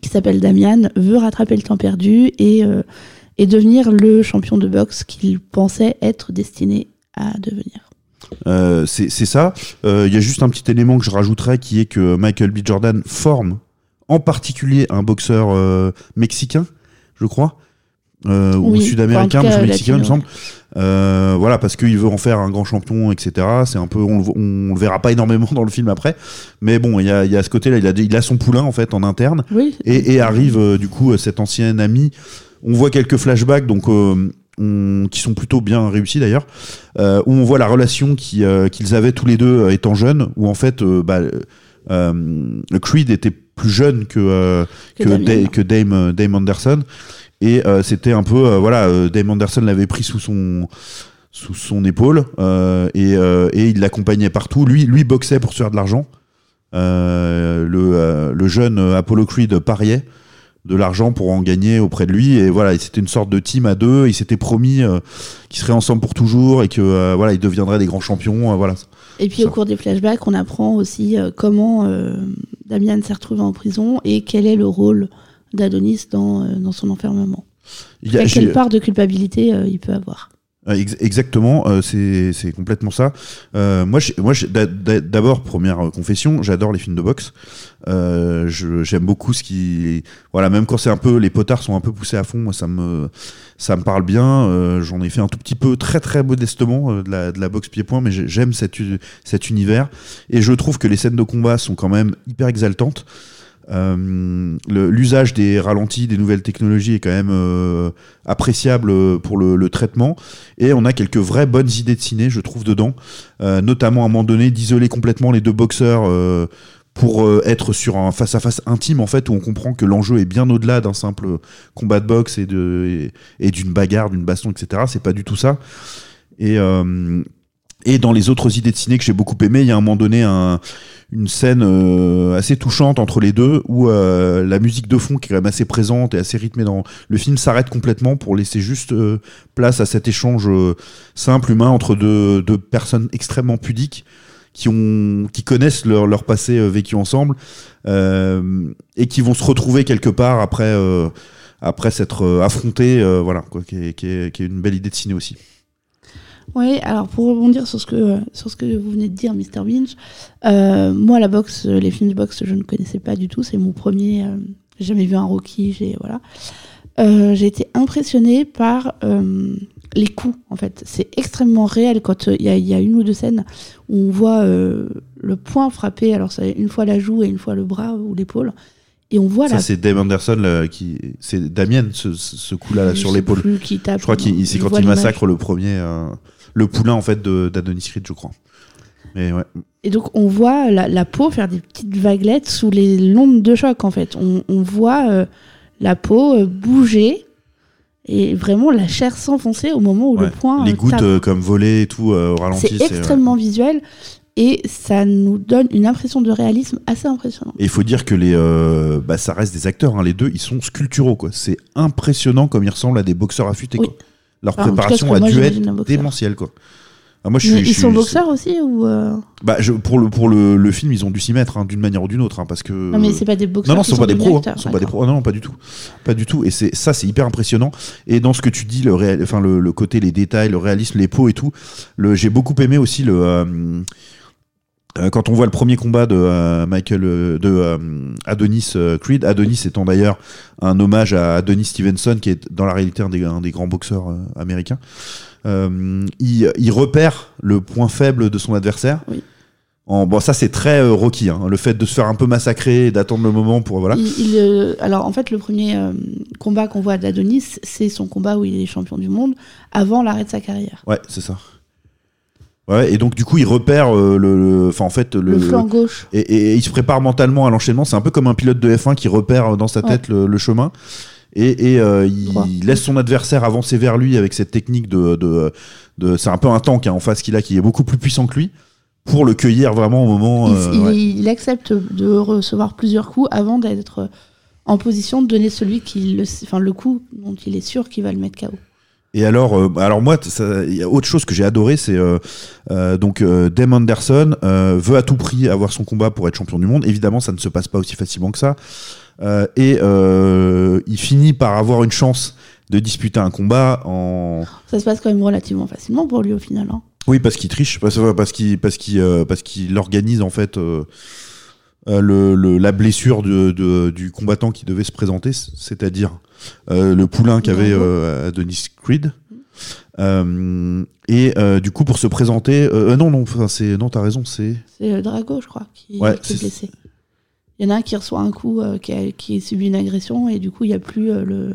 B: qui s'appelle Damian, veut rattraper le temps perdu et, euh, et devenir le champion de boxe qu'il pensait être destiné à devenir.
A: C'est ça. Il y a juste un petit élément que je rajouterais qui est que Michael B. Jordan forme en particulier un boxeur mexicain, je crois, ou sud-américain, mexicain, il me semble. Euh, voilà, parce qu'il veut en faire un grand champion, etc. C'est un peu, on, le- on le verra pas énormément (laughs) dans le film après, mais bon, il y a, il y a ce côté-là. Il a, il a son poulain en fait en interne.
B: Oui,
A: Et, et arrive euh, du coup cet ancien ami. On voit quelques flashbacks donc euh, on- qui sont plutôt bien réussis d'ailleurs, euh, où on voit la relation qui, qu'ils avaient tous les deux étant jeunes, où en fait bah, le Creed était plus jeune que
B: Que
A: Dame Anderson et euh, c'était un peu euh, voilà euh, Dame Anderson l'avait pris sous son sous son épaule et, et il l'accompagnait partout. Lui, lui boxait pour se faire de l'argent. Le, le jeune Apollo Creed pariait de l'argent pour en gagner auprès de lui et voilà c'était une sorte de team à deux ils s'étaient promis euh, qu'ils seraient ensemble pour toujours et que euh, voilà ils deviendraient des grands champions euh, voilà
B: Et puis
A: Ça.
B: au cours des flashbacks, on apprend aussi comment Damian s'est retrouvé en prison et quel est le rôle d'Adonis dans, euh, dans son enfermement.
A: Il y a-
B: Et
A: j'ai-
B: quelle part de culpabilité euh, il peut avoir.
A: Ex- Exactement, euh, c'est complètement ça. Euh, moi, moi, d'abord première confession, j'adore les films de boxe. Euh, J'aime beaucoup ce qui, voilà, même quand c'est un peu les potards sont un peu poussés à fond, moi ça me ça me parle bien. Euh, J'en ai fait un tout petit peu, très très modestement de la de la boxe pied-point, mais j'ai- j'aime cet cet univers et je trouve que les scènes de combat sont quand même hyper exaltantes. Euh, L'usage des ralentis, des nouvelles technologies est quand même euh, appréciable euh, pour le, traitement. Et on a quelques vraies bonnes idées de ciné, je trouve, dedans. Notamment à un moment donné d'isoler complètement les deux boxeurs pour être sur un face-à-face intime, en fait, où on comprend que l'enjeu est bien au-delà d'un simple combat de boxe et de et, et d'une bagarre, d'une baston, etc. C'est pas du tout ça. Et, Et dans les autres idées de ciné que j'ai beaucoup aimé, il y a un moment donné un, une scène euh, assez touchante entre les deux où euh, la musique de fond qui est quand même assez présente et assez rythmée dans le film s'arrête complètement pour laisser juste euh, place à cet échange euh, simple humain entre deux, deux personnes extrêmement pudiques qui ont qui connaissent leur, leur passé euh, vécu ensemble euh, et qui vont se retrouver quelque part après après s'être affrontés voilà quoi qui est, qui, est, qui est une belle idée de ciné aussi
B: Oui, alors pour rebondir sur ce que, sur ce que vous venez de dire, Mr. Binge, euh, moi, la boxe, les films de boxe, je ne connaissais pas du tout. C'est mon premier. euh, j'ai jamais vu un Rocky. J'ai voilà. Euh, j'ai été impressionnée par les coups, en fait. C'est extrêmement réel quand il y, a- il y a une ou deux scènes où on voit le poing frapper. Alors, c'est une fois la joue et une fois le bras ou l'épaule. Et on voit
A: ça
B: la.
A: c'est Dave Anderson là, qui c'est Damien ce, ce ce coup là
B: je
A: sur l'épaule je crois qu'il c'est quand il massacre le premier euh, le poulain en fait de d'Adonis Creed je crois mais ouais
B: Et donc, on voit la, la peau faire des petites vaguelettes sous les l'onde de choc, en fait. On, on voit euh, la peau euh, bouger et vraiment la chair s'enfoncer au moment où
A: Ouais.
B: le poing
A: les
B: euh,
A: gouttes euh, comme volées et tout au ralenti
B: C'est extrêmement visuel et ça nous donne une impression de réalisme assez impressionnante.
A: Et il faut dire que les, euh, bah, ça reste des acteurs, hein, les deux, ils sont sculpturaux. C'est impressionnant comme ils ressemblent à des boxeurs affûtés,
B: Oui.
A: quoi. Leur
B: cas,
A: préparation
B: que
A: a dû être démentielle, quoi. Ah, moi, je suis, je
B: ils sont boxeurs aussi ou euh,
A: Bah, je, pour le, pour le, le film, ils ont dû s'y mettre, hein, d'une manière ou d'une autre, hein, parce que.
B: Non, mais c'est pas des boxeurs
A: Non, non, ce sont pas des pros, hein.
B: acteurs,
A: sont pas des pros. Non, non, pas du tout. Pas du tout. Et c'est, ça, c'est hyper impressionnant. Et dans ce que tu dis, le réel, enfin, le, le côté, les détails, le réalisme, les peaux et tout, le, j'ai beaucoup aimé aussi le, euh, quand on voit le premier combat de euh, Michael, euh, de euh, Adonis euh, Creed, Adonis étant d'ailleurs un hommage à Adonis Stevenson, qui est dans la réalité un des, un des grands boxeurs euh, américains. Euh, il, il repère le point faible de son adversaire.
B: Oui.
A: En, bon, ça c'est très euh, Rocky, hein, le fait de se faire un peu massacrer, et d'attendre le moment pour voilà.
B: Il- il, euh, alors en fait, le premier euh, combat qu'on voit d'Adonis, c'est son combat où il est champion du monde avant l'arrêt de sa carrière.
A: Ouais, c'est ça. Ouais, et donc du coup il repère euh, le, enfin en fait le,
B: Le, flanc gauche.
A: et, et- et il se prépare mentalement à l'enchaînement. C'est un peu comme un pilote de F1 qui repère dans sa
B: Ouais.
A: tête le, le chemin. Et, et, euh, il laisse son adversaire avancer vers lui avec cette technique de. de, de- c'est un peu un tank hein, en face qu'il a qui est beaucoup plus puissant que lui pour le cueillir vraiment au moment.
B: Il,
A: euh,
B: il-
A: ouais.
B: il accepte de recevoir plusieurs coups avant d'être en position de donner celui qui le, enfin le coup dont il est sûr qu'il va le mettre KO.
A: Et alors, euh, alors moi, il y a autre chose que j'ai adoré, c'est euh, euh, donc euh, Dame Anderson euh, veut à tout prix avoir son combat pour être champion du monde. Évidemment, ça ne se passe pas aussi facilement que ça. Et il finit par avoir une chance de disputer un combat en
B: Ça se passe quand même relativement facilement pour lui au final. hein.
A: oui parce qu'il triche parce, parce qu'il parce qu'il parce qu'il organise en fait euh, le, le- la blessure de, de- du combattant qui devait se présenter c'est-à-dire euh, le poulain qu'avait euh, Adonis Creed Euh, et du coup pour se présenter non non c'est non t'as raison c'est
B: C'est Drago, je crois, qui,
A: Ouais,
B: qui est blessé. Il y en a un qui reçoit un coup, qui, a, qui subit une agression et du coup il n'y a plus le.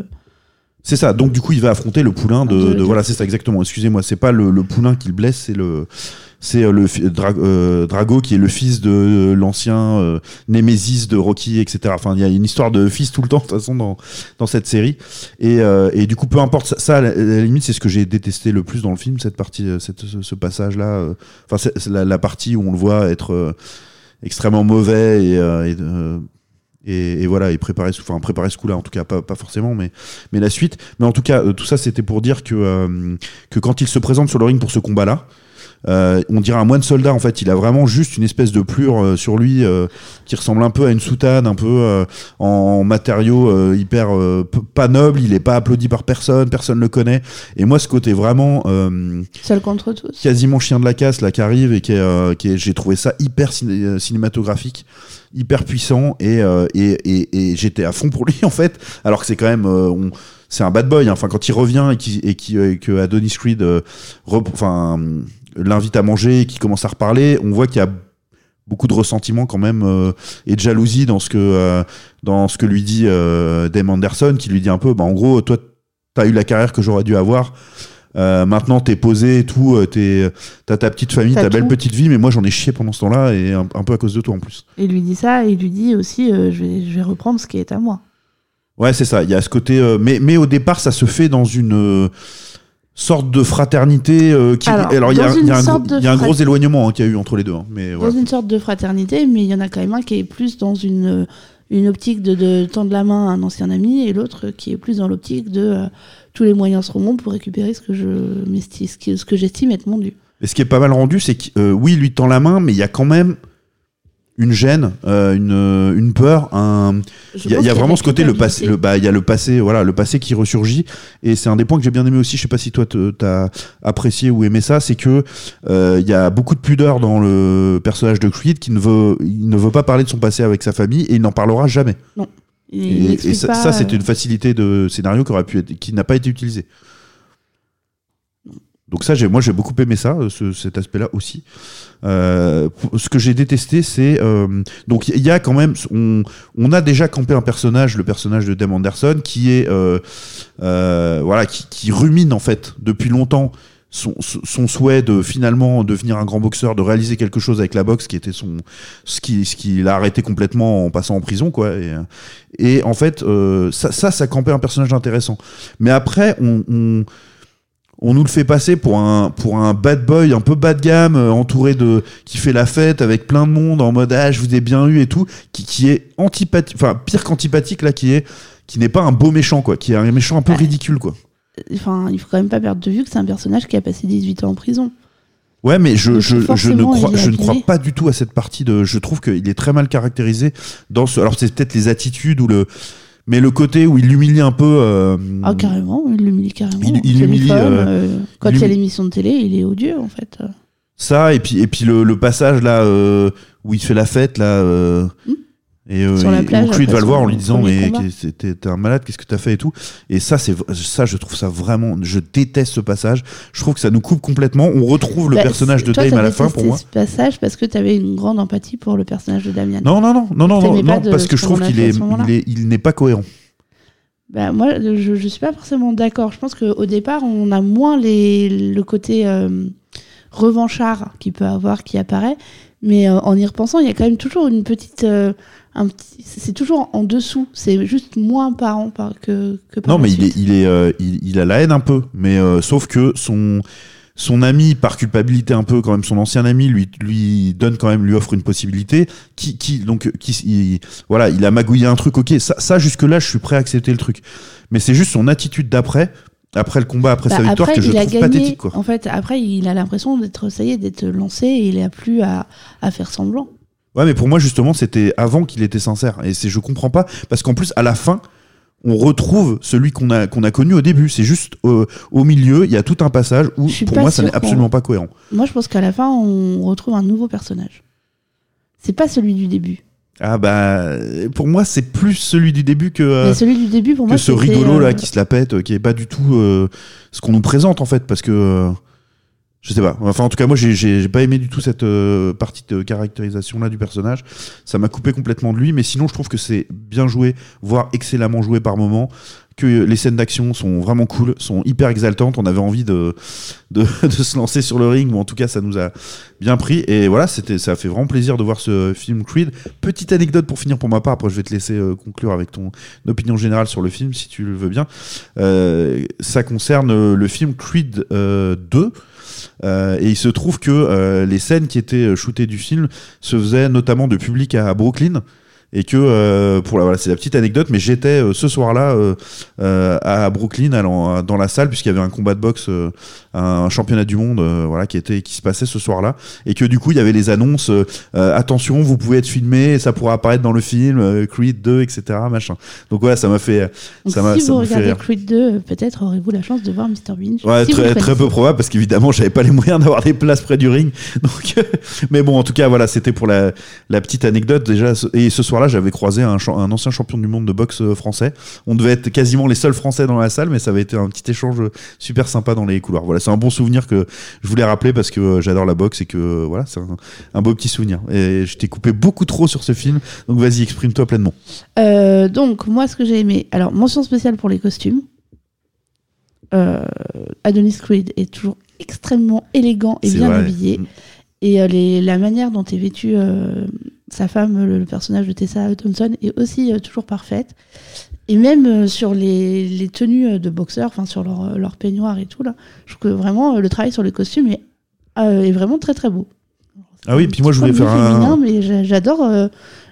A: C'est ça. Donc du coup, il va affronter le poulain de,
B: De-
A: de-
B: de-
A: voilà, c'est ça exactement. Excusez-moi, c'est pas le, le poulain qui le blesse, c'est le c'est euh, le euh, Drago qui est le fils de l'ancien euh, Némésis de Rocky, etc. Enfin, il y a une histoire de fils tout le temps de toute façon dans dans cette série. Et, et du coup, peu importe ça, ça, à la, limite, c'est ce que j'ai détesté le plus dans le film, cette partie, cette, ce, passage-là. Enfin, la, la partie où on le voit être extrêmement mauvais et, et, et, voilà, et préparer, enfin préparer ce coup-là, en tout cas pas, pas forcément, mais mais la suite. Mais en tout cas, tout ça, c'était pour dire que, euh, que quand il se présente sur le ring pour ce combat-là, euh, on dirait un moine soldat en fait. Il a vraiment juste une espèce de plure euh, sur lui euh, qui ressemble un peu à une soutane, un peu en matériaux hyper pas noble. Il est pas applaudi par personne, personne le connaît. Et moi, ce côté vraiment
B: Seul contre tous.
A: quasiment chien de la casse là qui arrive et qui est, qui est- j'ai trouvé ça hyper ciné- cinématographique hyper puissant et, euh, et, et, et j'étais à fond pour lui (laughs) en fait alors que c'est quand même euh, c'est un bad boy hein. enfin quand il revient et, qui, et, qui, euh, que Adonis Creed enfin euh, l'invite à manger et qui commence à reparler on voit qu'il y a beaucoup de ressentiment quand même euh, et de jalousie dans ce que euh, dans ce que lui dit euh, Dame Anderson qui lui dit un peu bah en gros toi t'as eu la carrière que j'aurais dû avoir euh, maintenant t'es posé et tout, t'as ta petite famille, ta belle petite vie, mais moi j'en ai chié pendant ce temps-là et un, un peu à cause de toi en plus.
B: Il lui dit ça et il lui dit aussi je, vais, je vais reprendre ce qui est à moi.
A: Ouais, c'est ça. Il y a ce côté, mais mais au départ ça se fait dans une sorte de fraternité euh, qui
B: Alors,
A: il y a, y un, gros-
B: de
A: il y a un
B: frat-
A: gros éloignement hein, qu'il y a eu entre les deux hein, mais
B: dans
A: voilà.
B: une sorte de fraternité, mais il y en a quand même un qui est plus dans une, une optique de, de tendre la main à un ancien ami et l'autre qui est plus dans l'optique de euh, tous les moyens seront bons pour récupérer ce que je ce que j'estime être mon dû.
A: Et ce qui est pas mal rendu, c'est que euh, oui, il lui tend la main, mais il y a quand même une gêne, euh, une, euh, une peur, un. Il y a,
B: pense
A: il y a vraiment ce côté, le passé, le, bah, il y a le passé, voilà, le passé qui ressurgit, et c'est un des points que j'ai bien aimé aussi. Je sais pas si toi t'as apprécié ou aimé ça, c'est que euh, il y a beaucoup de pudeur dans le personnage de Creed qui ne veut, il ne veut pas parler de son passé avec sa famille et il n'en parlera jamais.
B: Il
A: Et, ça, ça, c'est
B: euh,
A: une facilité de scénario qui aurait pu être, qui n'a pas été utilisée. Donc ça, moi, j'ai beaucoup aimé ça, euh, ce- cet aspect-là aussi. Euh, ce que j'ai détesté, c'est euh, donc il y a quand même, on, on a déjà campé un personnage, le personnage de Dame Anderson, qui est euh, euh, voilà, qui, qui rumine en fait depuis longtemps son, son souhait de finalement devenir un grand boxeur, de réaliser quelque chose avec la boxe, qui était son ce qui ce qu'il a arrêté complètement en passant en prison quoi. Et, et en fait, euh, ça, ça, ça campait un personnage intéressant. Mais après, on, on, on nous le fait passer pour un, pour un bad boy un peu bas de gamme, euh, entouré de. qui fait la fête avec plein de monde en mode ah, je vous ai bien eu et tout, qui, qui est antipathique, enfin pire qu'antipathique là, qui est. qui n'est pas un beau méchant quoi, qui est un méchant un peu
B: Ouais.
A: ridicule quoi.
B: Enfin, il faut quand même pas perdre de vue que c'est un personnage qui a passé 18 ans en prison.
A: Ouais, mais je, je, je, ne crois, je ne crois pas du tout à cette partie de. Je trouve qu'il est très mal caractérisé dans ce. Alors, c'est peut-être les attitudes ou le. Mais le côté où il l'humilie un peu. euh,
B: Ah, carrément, il l'humilie carrément.
A: Il- il euh,
B: euh, quand
A: il
B: y a l'émission de télé, il est odieux en fait.
A: Ça, et puis, et puis le, le passage là où il fait la fête là.
B: Hmm.
A: Et, euh,
B: Sur la
A: et
B: plage,
A: où Creed
B: après
A: va le voir en lui disant mais t'es un malade qu'est-ce que t'as fait et tout et ça c'est ça je trouve ça vraiment je déteste ce passage je trouve que ça nous coupe complètement on retrouve le
B: Bah,
A: personnage de Dame à la fin pour moi
B: ce passage parce que tu avais une grande empathie pour le personnage de Damian.
A: non non non non non non, parce que je trouve qu'il il est il n'est pas cohérent
B: Bah, moi, je, je suis pas forcément d'accord. Je pense qu'au départ, on a moins les, le côté euh, revanchard qu'il peut avoir qui apparaît. Mais euh, en y repensant, il y a quand même toujours une petite. euh, un petit, c'est toujours en dessous. C'est juste moins parent par, que, que par
A: Non, mais il est, il est, euh, il, il a la haine un peu, mais sauf que son son ami, par culpabilité un peu, quand même son ancien ami, lui lui donne quand même, lui offre une possibilité. Qui, qui donc, qui, il- voilà, il a magouillé un truc. Ok, ça, ça jusque là, je suis prêt à accepter le truc. Mais c'est juste son attitude d'après, après le combat, après
B: Bah,
A: sa victoire,
B: après,
A: que je
B: il a
A: trouve
B: gagné.
A: pathétique, quoi.
B: En fait, après, il a l'impression d'être, ça y est, d'être lancé et il a plus à, à faire semblant.
A: Ouais, mais pour moi, justement, c'était avant qu'il était sincère. Et c'est, je comprends pas, parce qu'en plus, à la fin, on retrouve celui qu'on a, qu'on a connu au début. C'est juste euh, au milieu, il y a tout un passage où, pour moi, ça n'est absolument pas cohérent.
B: Moi, je pense qu'à la fin, on retrouve un nouveau personnage. C'est pas celui du début.
A: Ah bah, pour moi, c'est plus celui du début que, euh,
B: Mais celui du début, pour
A: que
B: moi,
A: ce rigolo là
B: euh,
A: qui se la pète, euh, qui est pas du tout euh, ce qu'on nous présente en fait, parce que euh, je sais pas. Enfin, en tout cas, moi, j'ai- j'ai pas aimé du tout cette partie de caractérisation là du personnage. Ça m'a coupé complètement de lui, mais sinon, je trouve que c'est bien joué, voire excellemment joué par moment. Que les scènes d'action sont vraiment cool, sont hyper exaltantes. On avait envie de, (laughs) de, se lancer sur le ring, ou en tout cas, ça nous a bien pris. Et voilà, c'était, ça a fait vraiment plaisir de voir ce film Creed. Petite anecdote pour finir pour ma part. Après, je vais te laisser euh, conclure avec ton opinion générale sur le film, si tu le veux bien. Euh, ça concerne euh, le film Creed euh, 2. Euh, et il se trouve que les scènes qui étaient shootées du film se faisaient notamment de public à Brooklyn. Et que, euh, pour la, voilà, c'est la petite anecdote, mais j'étais euh, ce soir-là euh, à Brooklyn, allant dans la salle, puisqu'il y avait un combat de boxe, un championnat du monde, voilà, qui était, qui se passait ce soir-là, et que du coup, il y avait les annonces, attention, vous pouvez être filmé, ça pourra apparaître dans le film, Creed 2, etc., machin. Donc voilà, ça m'a fait,
B: Donc,
A: ça m'a,
B: si
A: ça
B: vous regardez. Creed 2, euh, peut-être aurez-vous la chance de voir Mr. Bean.
A: Ouais,
B: Si
A: très, peu probable parce qu'évidemment j'avais pas les moyens (laughs) d'avoir des places près du ring. Donc, (laughs) mais bon, en tout cas, voilà, c'était pour la, la petite anecdote déjà. Et ce soir-là, j'avais croisé un, ancien champion du monde de boxe euh, français. On devait être quasiment les seuls français dans la salle, mais ça avait été un petit échange super sympa dans les couloirs. Voilà, c'est un bon souvenir que je voulais rappeler parce que euh, j'adore la boxe et que euh, voilà, c'est un, un beau petit souvenir. Et je t'ai coupé beaucoup trop sur ce film, donc vas-y, exprime-toi pleinement.
B: Euh, donc, moi, ce que j'ai aimé. Alors, mention spéciale pour les costumes. Euh, Adonis Creed est toujours extrêmement élégant et bien
A: vrai.
B: habillé.
A: Mm.
B: Et euh, les- la manière dont est vêtue euh, sa femme, le, le personnage de Tessa Thompson, est aussi euh, toujours parfaite. Et même sur les, les tenues de boxeurs, enfin sur leur, leur peignoir et tout, là, je trouve que vraiment le travail sur les costumes est, est vraiment très très beau.
A: Ah oui, puis moi je voulais faire
B: féminin,
A: un.
B: mais j'a- j'adore euh,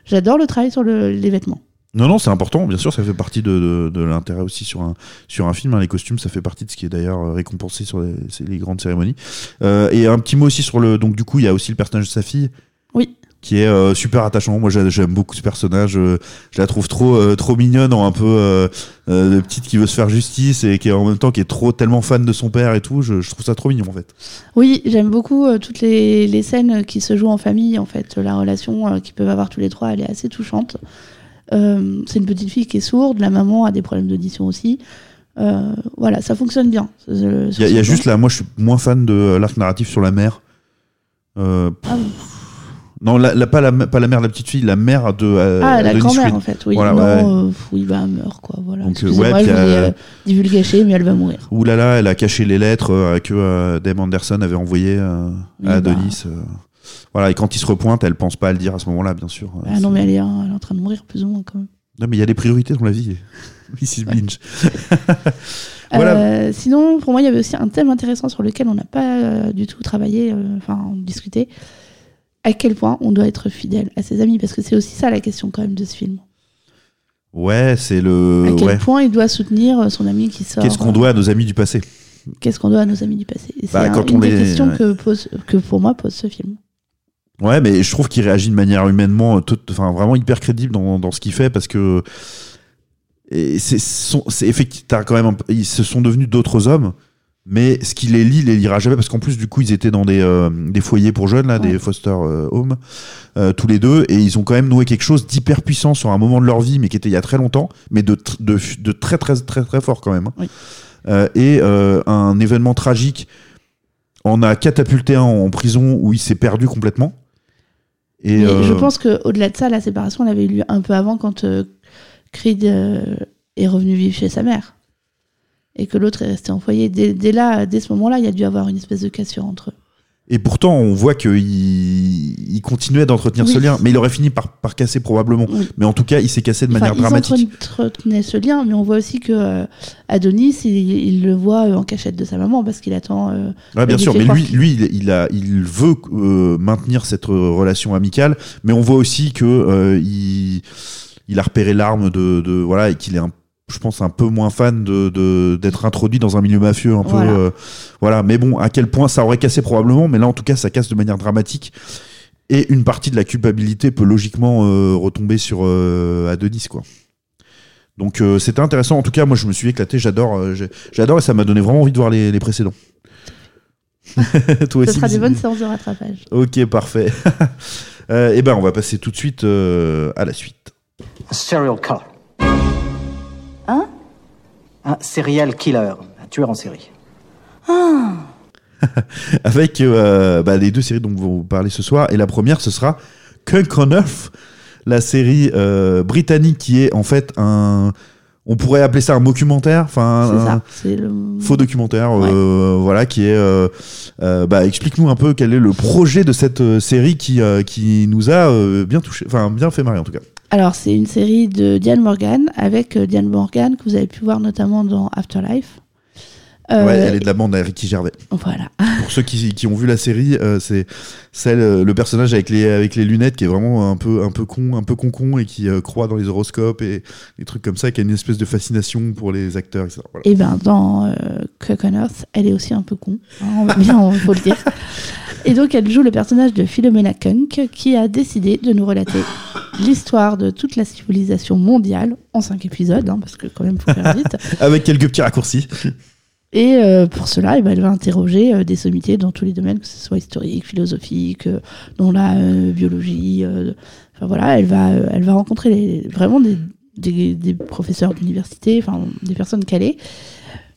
B: j'adore le travail sur le- les vêtements.
A: Non, non, c'est important, bien sûr, ça fait partie de, de, de l'intérêt aussi sur un, sur un film. hein. Les costumes, ça fait partie de ce qui est d'ailleurs euh, récompensé sur les, grandes cérémonies. Euh, et un petit mot aussi sur le. Donc, du coup, il y a aussi le personnage de sa fille.
B: Oui.
A: Qui est euh, super attachant. Moi, j'a- j'aime beaucoup ce personnage. euh, je la trouve trop, trop mignonne, en un peu de petite qui veut se faire justice et qui est en même temps qui est trop tellement fan de son père et tout. Je, je trouve ça trop mignon en fait.
B: Oui, j'aime beaucoup toutes les, les scènes qui se jouent en famille, en fait. La relation qu'ils peuvent avoir tous les trois, elle est assez touchante. Euh, c'est une petite fille qui est sourde, la maman a des problèmes d'audition aussi. Euh, voilà, ça fonctionne bien.
A: Il y a, il y a juste là, moi, je suis moins fan de l'arc narratif sur la mère. Euh,
B: Ah, oui.
A: non, la, la- pas, la, pas la mère de la petite fille, la mère de. euh,
B: Ah, la grand-mère, en fait, oui.
A: Voilà,
B: non,
A: ouais.
B: oui, bah, elle meurt, quoi. Voilà.
A: Donc, ouais,
B: je
A: puis,
B: voulais divulgacher, mais elle va mourir.
A: Ouh là là, elle a caché les lettres que Dame Anderson avait envoyées à
B: bah.
A: Adonis. Voilà, et quand il se repointe, elle pense pas à le dire à ce moment-là, bien sûr.
B: Ah non, mais elle est, elle est en train de mourir, plus ou moins, quand même.
A: Non, mais il y a des priorités dans la vie. (laughs) Mrs. Binge. (laughs) voilà.
B: Euh, sinon, pour moi, il y avait aussi un thème intéressant sur lequel on n'a pas euh, du tout travaillé, euh, enfin discuté. À quel point on doit être fidèle à ses amis Parce que c'est aussi ça la question quand même de ce film.
A: Ouais, c'est le.
B: à quel
A: ouais.
B: point il doit soutenir son ami qui sort
A: Qu'est-ce qu'on doit à nos amis du passé?
B: Qu'est-ce qu'on doit à nos amis du passé? Et C'est
A: Bah,
B: un-
A: quand
B: une
A: on
B: des
A: les-
B: questions
A: ouais.
B: que, pose, que pour moi pose ce film.
A: Ouais, mais je trouve qu'il réagit de manière humainement, euh, tout- enfin vraiment hyper crédible dans, dans ce qu'il fait parce que et c'est effectivement quand même un ils se sont devenus d'autres hommes, mais ce qui les lie les lira jamais parce qu'en plus du coup ils étaient dans des euh, des foyers pour jeunes là,
B: Ouais.
A: des foster euh, homes euh, tous les deux et ils ont quand même noué quelque chose d'hyper puissant sur un moment de leur vie mais qui était il y a très longtemps, mais de tr- de, de très très très très fort quand même. hein.
B: Oui.
A: Euh, et un événement tragique en a catapulté un en prison où il s'est perdu complètement. Et
B: Mais
A: euh,
B: je pense qu'au-delà de ça, la séparation, elle avait eu lieu un peu avant quand euh, Creed euh, est revenu vivre chez sa mère. Et que l'autre est resté en foyer. Dès, dès là, dès ce moment-là, il y a dû avoir une espèce de cassure entre eux.
A: Et pourtant, on voit qu'il il continuait d'entretenir
B: Oui.
A: ce lien, mais il aurait fini par, par casser probablement.
B: Oui.
A: Mais en tout cas, il s'est cassé de
B: Enfin,
A: manière
B: ils
A: dramatique.
B: entretenaient ce lien, mais on voit aussi que euh, Adonis, il, il le voit euh, en cachette de sa maman parce qu'il attend. euh,
A: Ouais, bien
B: il
A: sûr, mais lui, lui, il, il a, il veut euh, maintenir cette euh, relation amicale, mais on voit aussi que euh, il, il a repéré l'arme de, de voilà et qu'il est un je pense un peu moins fan de de- d'être introduit dans un milieu mafieux un peu
B: Voilà.
A: euh, voilà mais bon à quel point ça aurait cassé probablement mais là en tout cas ça casse de manière dramatique et une partie de la culpabilité peut logiquement euh, retomber sur euh, Adonis quoi donc euh, c'était intéressant en tout cas moi je me suis éclaté j'adore euh, j'adore et ça m'a donné vraiment envie de voir les, les précédents (laughs) Toi
B: Ce
A: aussi,
B: sera des bonnes séances de rattrapage.
A: Ok, parfait. (laughs) Euh, eh ben, on va passer tout de suite euh, à la suite.
J: Serial killer. Un serial killer, un tueur en série. (laughs)
A: Avec euh, bah, les deux séries dont vous parler ce soir. Et la première, ce sera Kunk on Earth, la série euh, britannique qui est en fait un. On pourrait appeler ça un documentaire, enfin
B: C'est
A: un
B: le...
A: faux documentaire, euh, voilà, qui est. euh, euh, bah, explique-nous un peu quel est le projet de cette série qui euh, qui nous a euh, bien touché, enfin bien fait marrer en tout cas.
B: Alors, c'est une série de Diane Morgan avec euh, Diane Morgan que vous avez pu voir notamment dans Afterlife. Euh,
A: Ouais, elle est de la bande à Ricky Gervais.
B: Voilà. (laughs)
A: Pour ceux qui, qui ont vu la série, euh, c'est celle, euh, le personnage avec les, avec les lunettes qui est vraiment un peu, un peu con, un peu con con et qui euh, croit dans les horoscopes et des trucs comme ça, qui a une espèce de fascination pour les acteurs, etc. Voilà.
B: Et ben dans Cook on Earth, elle est aussi un peu con. hein, on va bien, il faut le dire. (laughs) Et donc, elle joue le personnage de Philomena Kunk, qui a décidé de nous relater l'histoire de toute la civilisation mondiale en cinq épisodes, hein, parce que quand même, faut faire vite. (laughs)
A: Avec quelques petits raccourcis.
B: Et euh, pour cela, eh ben, elle va interroger euh, des sommités dans tous les domaines, que ce soit historique, philosophique, euh, dans la euh, biologie. enfin voilà, elle va, elle va rencontrer les- vraiment des, des, des professeurs d'université, enfin des personnes calées.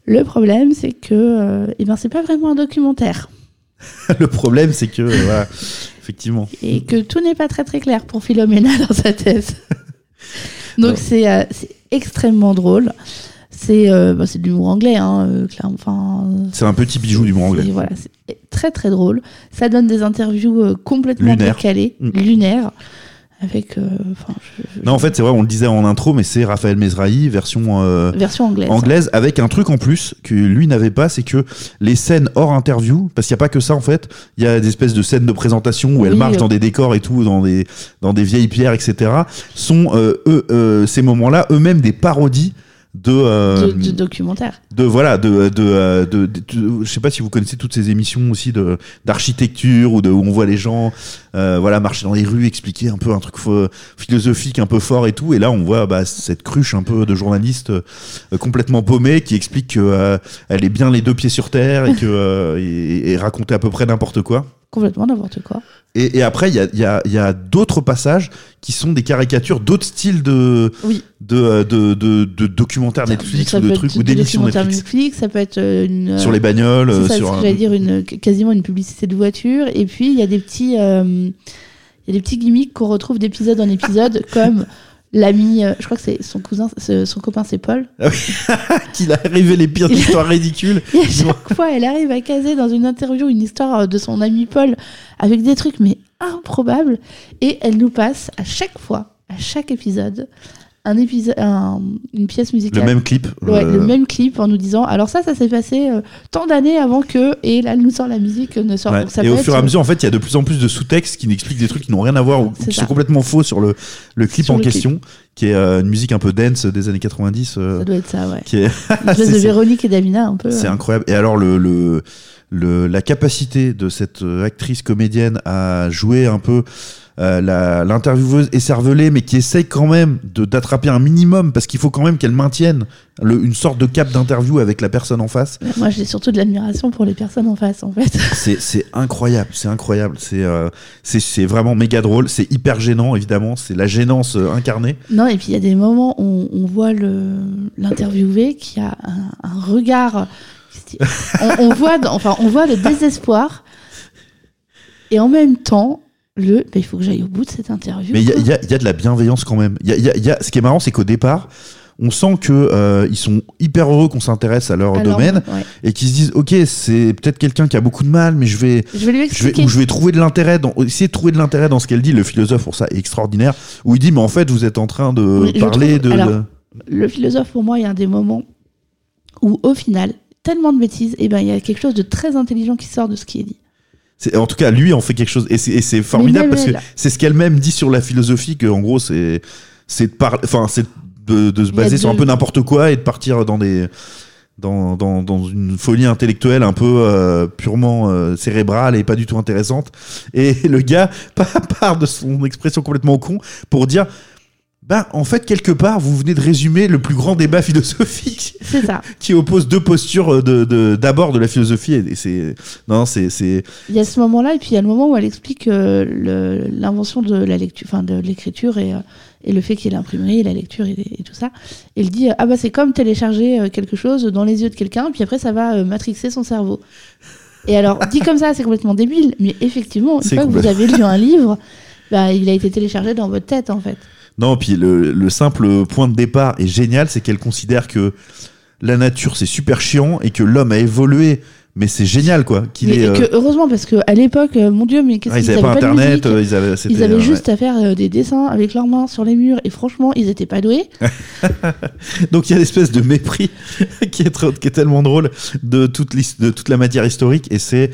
B: Le problème, c'est que, eh ben, c'est pas vraiment un documentaire (laughs)
A: le problème, c'est que, euh, voilà, effectivement.
B: et que tout n'est pas très très clair pour Philomena dans sa thèse. (laughs) Donc c'est euh, c'est extrêmement drôle. C'est euh, bah, c'est de l'humour anglais, hein, euh. Enfin,
A: C'est un petit bijou du monde anglais.
B: Voilà, c'est très très drôle. Ça donne des interviews euh, complètement décalées,
A: Mm.
B: lunaires, avec. euh, je- je-
A: Non, en fait, c'est vrai, on le disait en intro, mais c'est Raphaël Mesrahi, version euh,
B: version anglaise.
A: anglaise, avec un truc en plus que lui n'avait pas, c'est que les scènes hors interview, parce qu'il n'y a pas que ça en fait, il y a des espèces de scènes de présentation où elle
B: Oui,
A: marche
B: euh.
A: dans des décors et tout, dans des, dans des vieilles pierres, etc., sont euh, eux, euh, ces moments-là eux-mêmes des parodies de, euh,
B: de, de documentaire.
A: de voilà de de, euh, de, de- de- je sais pas si vous connaissez toutes ces émissions aussi de d'architecture ou de où on voit les gens euh, voilà marcher dans les rues expliquer un peu un truc philosophique un peu fort et tout et là on voit bah, cette cruche un peu de journalistes euh, complètement paumés qui explique que euh, elle est bien les deux pieds sur terre et que euh, et, et raconter à peu près n'importe quoi
B: Complètement n'importe quoi.
A: et, et après il y a, il y a, y a d'autres passages qui sont des caricatures d'autres styles de
B: Oui.
A: de, euh, de, de, de documentaires Netflix
B: Ça
A: ou de trucs ou
B: des
A: d'émissions Netflix
B: Netflix, ça peut être euh, une.
A: sur les bagnoles euh,
B: ça,
A: sur
B: ce que
A: un-
B: j'allais dire une, quasiment une publicité de voiture. Et puis, il y a des petits, euh, il y a des petits gimmicks qu'on retrouve d'épisode en épisode, (laughs) comme l'ami, euh, je crois que c'est son cousin, c'est- son copain, c'est Paul. (laughs)
A: qu'il a rêvé les pires histoires ridicules. (laughs)
B: Et à chaque fois, elle arrive à caser dans une interview une histoire euh, de son ami Paul avec des trucs, mais improbables. Et elle nous passe à chaque fois, à chaque épisode, un épisode, un- une pièce musicale.
A: Le même clip.
B: Ouais,
A: euh,
B: le même clip en nous disant alors ça ça s'est passé euh, tant d'années avant que et là elle nous sort la musique euh, ne sort
A: ouais.
B: ça
A: Et au fur et à
B: sur-
A: mesure, en fait, il y a de plus en plus de sous-textes qui n'expliquent des trucs qui n'ont rien à voir ou qui
B: ça.
A: sont complètement faux sur le, le clip
B: Sur
A: en
B: le
A: question, qui est euh, une musique un peu dance des années 90. euh,
B: ça doit être ça ouais
A: qui est, (laughs)
B: de Véronique et Davina un peu
A: C'est
B: euh.
A: incroyable. Et alors, le, le, le- la capacité de cette euh, actrice comédienne à jouer un peu euh, l'intervieweuse écervelée, mais qui essaye quand même d'attraper un minimum, parce qu'il faut quand même qu'elle maintienne le- une sorte de cap d'interview avec la personne en face.
B: moi j'ai surtout de l'admiration pour les personnes en face en fait (laughs)
A: C'est incroyable, c'est incroyable. C'est euh, c'est- vraiment méga drôle. C'est hyper gênant, évidemment. C'est la gênance euh, incarnée.
B: non et puis il y a des moments où on voit l'interviewé qui a un, un regard on, on voit enfin on voit le désespoir et en même temps le bah, il faut que j'aille au bout de cette interview
A: Mais il y a, y y de la bienveillance quand même. Y a- ce qui est marrant, c'est qu'au départ, on sent que euh, ils sont hyper heureux qu'on s'intéresse à leur
B: Alors,
A: domaine
B: ouais.
A: et qu'ils se disent ok c'est peut-être quelqu'un qui a beaucoup de mal mais je vais
B: je vais lui
A: je vais
B: expliquer
A: ou je vais trouver de l'intérêt dans essayer de trouver de l'intérêt dans ce qu'elle dit le philosophe pour ça est extraordinaire où il dit mais en fait vous êtes en train de
B: Oui,
A: parler
B: trouve-
A: de,
B: alors,
A: de-
B: le philosophe, pour moi, il y a des moments où, au final, tellement de bêtises, et ben il y a quelque chose de très intelligent qui sort de ce qui est dit.
A: En tout cas lui en fait quelque chose et c'est formidable parce que c'est ce qu'elle-même dit sur la philosophie que en gros c'est c'est de par enfin c'est de, de se baser sur un peu n'importe quoi et de partir dans des dans, dans, dans une folie intellectuelle un peu euh, purement euh, cérébrale et pas du tout intéressante. Et (laughs) le gars (laughs) part de son expression complètement con pour dire ben, en fait, quelque part, vous venez de résumer le plus grand débat (laughs) philosophique
B: ça. (laughs)
A: qui oppose deux postures de, de- d'abord de la philosophie. Et c'est, non, c'est,
B: Il y a ce moment-là, et puis il y a le moment où elle explique euh, l'invention de la lecture, enfin de l'écriture et, euh, et le fait qu'il y ait l'imprimerie, la lecture et, et tout ça. Elle dit euh, ah bah c'est comme télécharger euh, quelque chose dans les yeux de quelqu'un, puis après ça va euh, matrixer son cerveau. Et alors dit comme ça, c'est complètement débile, mais effectivement, une fois que vous avez lu un livre, bah, il a été téléchargé dans votre tête en fait.
A: Non, puis le, le simple point de départ est génial, c'est qu'elle considère que la nature c'est super chiant et que l'homme a évolué, mais c'est génial quoi. Qu'il est, euh,
B: que, heureusement, parce qu'à l'époque, euh, mon Dieu, mais qu'est-ce
A: ah, ils avaient pas
B: de
A: internet, euh, ils avaient,
B: Ils avaient juste à faire des dessins avec leurs mains sur les murs et franchement, ils étaient pas doués. (laughs)
A: Donc il y a l'espèce de mépris (laughs) qui est, trop- qui est tellement drôle de toute, l'his- de toute la matière historique et c'est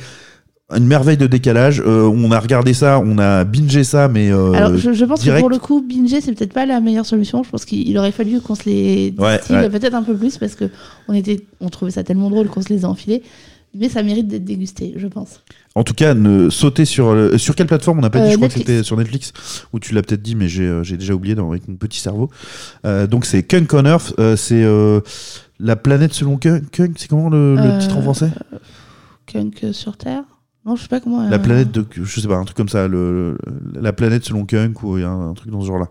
A: une merveille de décalage. Euh, on a regardé ça, on a bingé ça, mais euh,
B: Alors, je, je pense
A: direct.
B: que pour le coup, binger, c'est peut-être pas la meilleure solution. Je pense qu'il aurait fallu qu'on se les
A: Ouais,
B: peut-être un peu plus parce que on était, on trouvait ça tellement drôle qu'on se les a enfilés. Mais ça mérite d'être dégusté, je pense.
A: En tout cas, ne sauter sur le- sur quelle plateforme? On n'a pas
B: Euh,
A: dit. Je crois que c'était sur Netflix ou tu l'as peut-être dit, mais j'ai euh, déjà oublié dans, avec mon petit cerveau. Euh, donc c'est Kunk on Earth, euh, c'est euh, la planète selon Kunk. C'est comment le, le
B: Euh,
A: titre en français?
B: Kunk sur Terre Non, je sais pas comment.
A: La
B: euh,
A: planète de, je sais pas, un truc comme ça, le, le- la planète selon Kunk ou il y a un, un truc dans ce genre-là.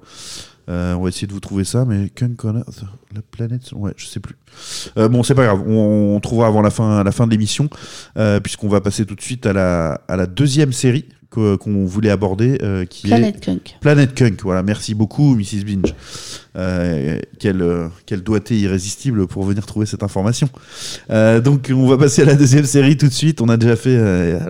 A: Euh, on va essayer de vous trouver ça, mais Kunk on Earth, la planète, ouais, je sais plus. Euh, bon, c'est pas grave, on, on trouvera avant la fin, la fin de l'émission, euh, puisqu'on va passer tout de suite à la, à la deuxième série qu'on voulait aborder, euh, qui est
B: Planet Kunk.
A: Planet Kunk. Voilà, merci beaucoup, Mrs. Binge. Euh, quel, quel doigté irrésistible pour venir trouver cette information. Euh, donc, on va passer à la deuxième série tout de suite. On a déjà fait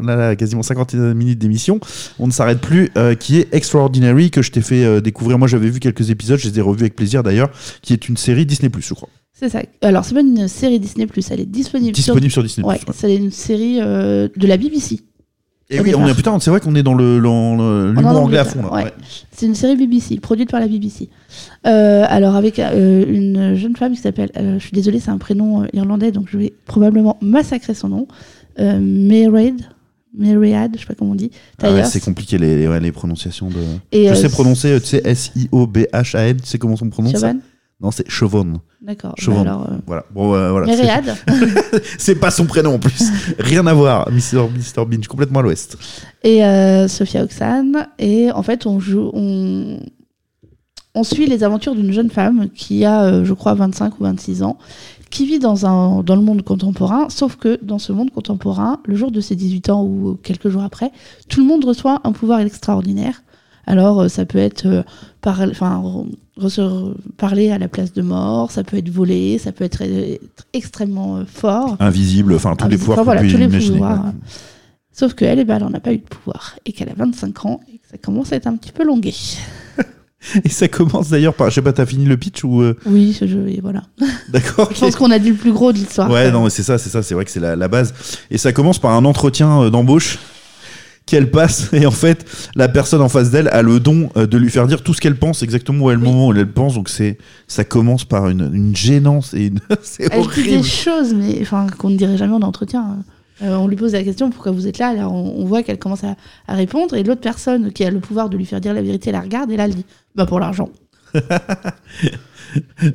A: on a quasiment 50 minutes d'émission. On ne s'arrête plus, qui est Extraordinary, que je t'ai fait découvrir. Moi, j'avais vu quelques épisodes, je les ai revus avec plaisir d'ailleurs, qui est une série Disney, je crois.
B: C'est ça. Alors, c'est pas une série Disney, elle est disponible,
A: Disponible sur Disney+.
B: Ouais,
A: ouais.
B: c'est une série euh, de la BBC.
A: Et oui, on est, putain, c'est vrai qu'on est dans le- l'humour anglais à fond. Là.
B: ouais.
A: Ouais.
B: C'est une série BBC, produite par la BBC. Euh, alors, avec euh, une jeune femme qui s'appelle, euh, je suis désolée, c'est un prénom irlandais, donc je vais probablement massacrer son nom, euh, Mairead, je sais pas comment on dit.
A: Ah ouais, c'est compliqué les, les- ouais, les prononciations de.
B: Et,
A: je sais prononcer, tu sais, S-I-O-B-H-A-N, tu sais comment on prononce Non, c'est Chevon.
B: D'accord. Bah alors, euh,
A: Voilà. Bon, euh, voilà. (laughs) c'est- pas son prénom en plus. Rien à voir, Mr. Mr. Binge, complètement à l'ouest.
B: et euh, Sophia Oxane. Et en fait, on joue, on, on suit les aventures d'une jeune femme qui a, je crois, 25 ou 26 ans, qui vit dans, un, dans le monde contemporain, sauf que dans ce monde contemporain, le jour de ses 18 ans ou quelques jours après, tout le monde reçoit un pouvoir extraordinaire. Alors, euh, ça peut être euh, par, parler à la place de mort, ça peut être voler, ça peut être, être extrêmement euh, fort.
A: Invisible, enfin tous les pouvoirs
B: voilà, tous les pouvoirs.
A: ouais.
B: Sauf qu'elle, eh ben, elle n'en a pas eu de pouvoir et qu'elle a 25 ans et que ça commence à être un petit peu longué. (laughs)
A: Et ça commence d'ailleurs par, je sais pas, t'as fini le pitch ou. euh,
B: Oui, je, je- et voilà. (laughs)
A: D'accord.
B: Je pense qu'on a dit le plus gros de l'histoire.
A: Ouais, non, mais c'est ça, c'est ça, c'est vrai que c'est la, la base. Et ça commence par un entretien d'embauche qu'elle passe, et en fait, la personne en face d'elle a le don euh, de lui faire dire tout ce qu'elle pense, exactement où est le moment où elle pense. Donc c'est, ça commence par une, une gênance et une, (laughs) c'est
B: Elle dit
A: horrible.
B: des choses, mais enfin qu'on ne dirait jamais en entretien. Euh, on lui pose la question pourquoi vous êtes là? Alors on, on voit qu'elle commence à, à répondre et l'autre personne qui a le pouvoir de lui faire dire la vérité, elle la regarde et là elle dit bah pour l'argent. (laughs)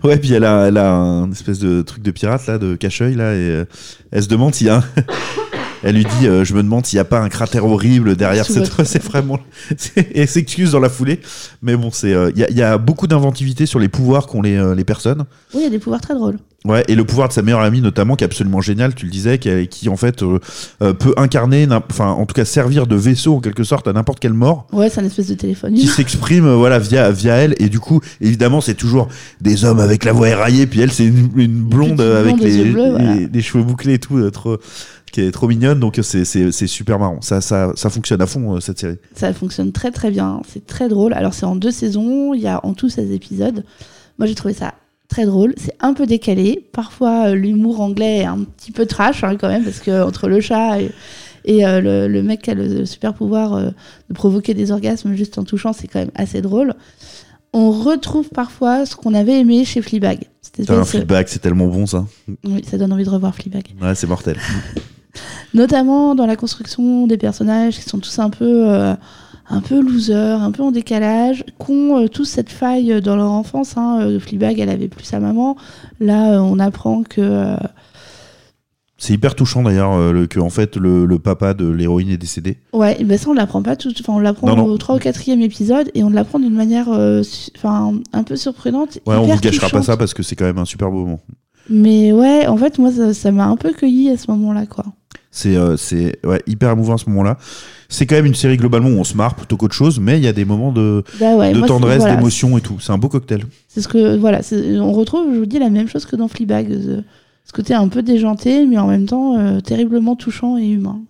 A: Ouais, puis elle a, elle a un espèce de truc de pirate là, de cache-œil là, et euh, elle se demande s'il y a un- (laughs) Elle lui dit, euh, je me demande s'il n'y a pas un cratère horrible derrière cette. (laughs) C'est vraiment. Et elle s'excuse dans la foulée. Mais bon, c'est. euh, Il y, a, il y a beaucoup d'inventivité sur les pouvoirs qu'ont les, euh, les personnes.
B: Oui, il y a des pouvoirs très drôles.
A: Ouais, et le pouvoir de sa meilleure amie notamment, qui est absolument génial, tu le disais, qui, qui en fait euh, euh, peut incarner, enfin en tout cas servir de vaisseau en quelque sorte à n'importe quelle mort,
B: Ouais, c'est un espèce de téléphone.
A: qui s'exprime euh, voilà via via elle. Et du coup, évidemment, c'est toujours des hommes avec la voix éraillée, puis elle c'est une, une blonde euh, avec les,
B: voilà.
A: les- cheveux bouclés et tout, euh, trop qui est trop mignonne. Donc c'est super marrant. Ça ça ça fonctionne à fond euh, cette série.
B: Ça fonctionne très très bien, c'est très drôle. Alors c'est en deux saisons, il y a en tout 16 épisodes. Moi j'ai trouvé ça très drôle, c'est un peu décalé. Parfois euh, l'humour anglais est un petit peu trash hein, quand même, parce que entre le chat et, et, euh, le, le mec qui a le super pouvoir euh, de provoquer des orgasmes juste en touchant, c'est quand même assez drôle. On retrouve parfois ce qu'on avait aimé chez Fleabag.
A: Putain, un feedback, c'est tellement bon ça.
B: Oui, ça donne envie de revoir Fleabag.
A: Ouais, c'est mortel. (laughs)
B: notamment dans la construction des personnages qui sont tous un peu euh, un peu losers, un peu en décalage, qui ont euh, tous cette faille dans leur enfance. Hein. Euh, Fleabag, elle avait plus sa maman. Là, on apprend que
A: C'est hyper touchant d'ailleurs euh, que en fait le, le papa de l'héroïne est décédé.
B: ouais, ben ça on l'apprend pas tout, enfin on l'apprend au 3 ou 4e épisode et on l'apprend d'une manière euh, enfin un peu surprenante.
A: Ouais, on
B: hyper
A: vous gâchera pas ça parce que c'est quand même un super beau moment.
B: Mais ouais, en fait, moi, ça ça m'a un peu cueilli à ce moment-là, quoi.
A: C'est euh, c'est ouais, hyper émouvant à ce moment-là. C'est quand même une série globalement où on se marre plutôt qu'autre chose, mais il y a des moments de,
B: Bah ouais,
A: de
B: moi, c'est-
A: tendresse,
B: voilà,
A: d'émotion et tout. C'est un beau cocktail.
B: C'est ce que voilà, on retrouve, je vous dis, la même chose que dans Fleabag, ce, ce côté un peu déjanté, mais en même temps euh, terriblement touchant et humain.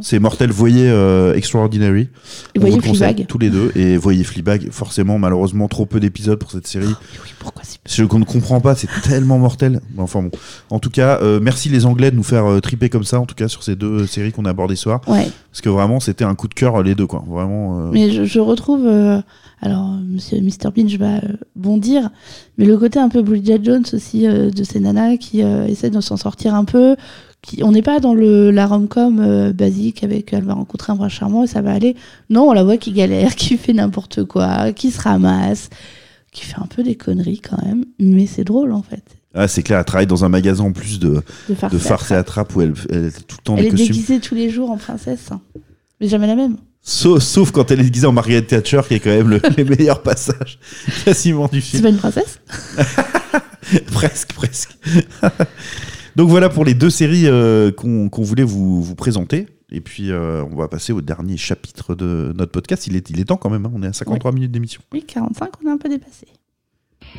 A: C'est mortel. Voyez euh, Extraordinary.
B: Et voyez Fleabag.
A: tous les deux et voyez Fleabag. Forcément, malheureusement, trop peu d'épisodes pour cette série.
B: Oui, pourquoi c'est
A: Ce qu'on ne comprend pas, c'est tellement mortel. Enfin bon. En tout cas, euh, merci les Anglais de nous faire euh, triper comme ça. En tout cas, sur ces deux séries qu'on a abordées ce soir,
B: Ouais,
A: parce que vraiment, c'était un coup de cœur euh, les deux quoi. Vraiment. euh,
B: mais je, je retrouve, euh, alors Monsieur Mr Binge va euh, bondir, mais le côté un peu Bridget Jones aussi euh, de ces nanas qui euh, essaient de s'en sortir un peu. Qui, on n'est pas dans le, la rom-com euh, basique avec elle va rencontrer un bras charmant et ça va aller. Non, on la voit qui galère, (laughs) qui fait n'importe quoi, qui se ramasse, qui fait un peu des conneries quand même, mais c'est drôle en fait.
A: Ah, c'est clair. Elle travaille dans un magasin en plus de,
B: De farce,
A: de
B: et
A: farce et
B: attrape.
A: où elle, elle est tout le temps
B: Elle est
A: costumes.
B: déguisée tous les jours en princesse, hein. mais jamais la même.
A: Sauf, sauf quand elle est déguisée en Margaret Thatcher, qui est quand même le- (laughs) les meilleurs passages quasiment du
B: C'est
A: film.
B: pas une princesse? (laughs)
A: Presque, presque. (laughs) Donc voilà pour les deux séries euh, qu'on qu'on voulait vous, vous présenter. Et puis, euh, on va passer au dernier chapitre de notre podcast. Il est, il est temps quand même, hein. on est à 53 minutes d'émission.
B: Oui, 45, on a un peu dépassé.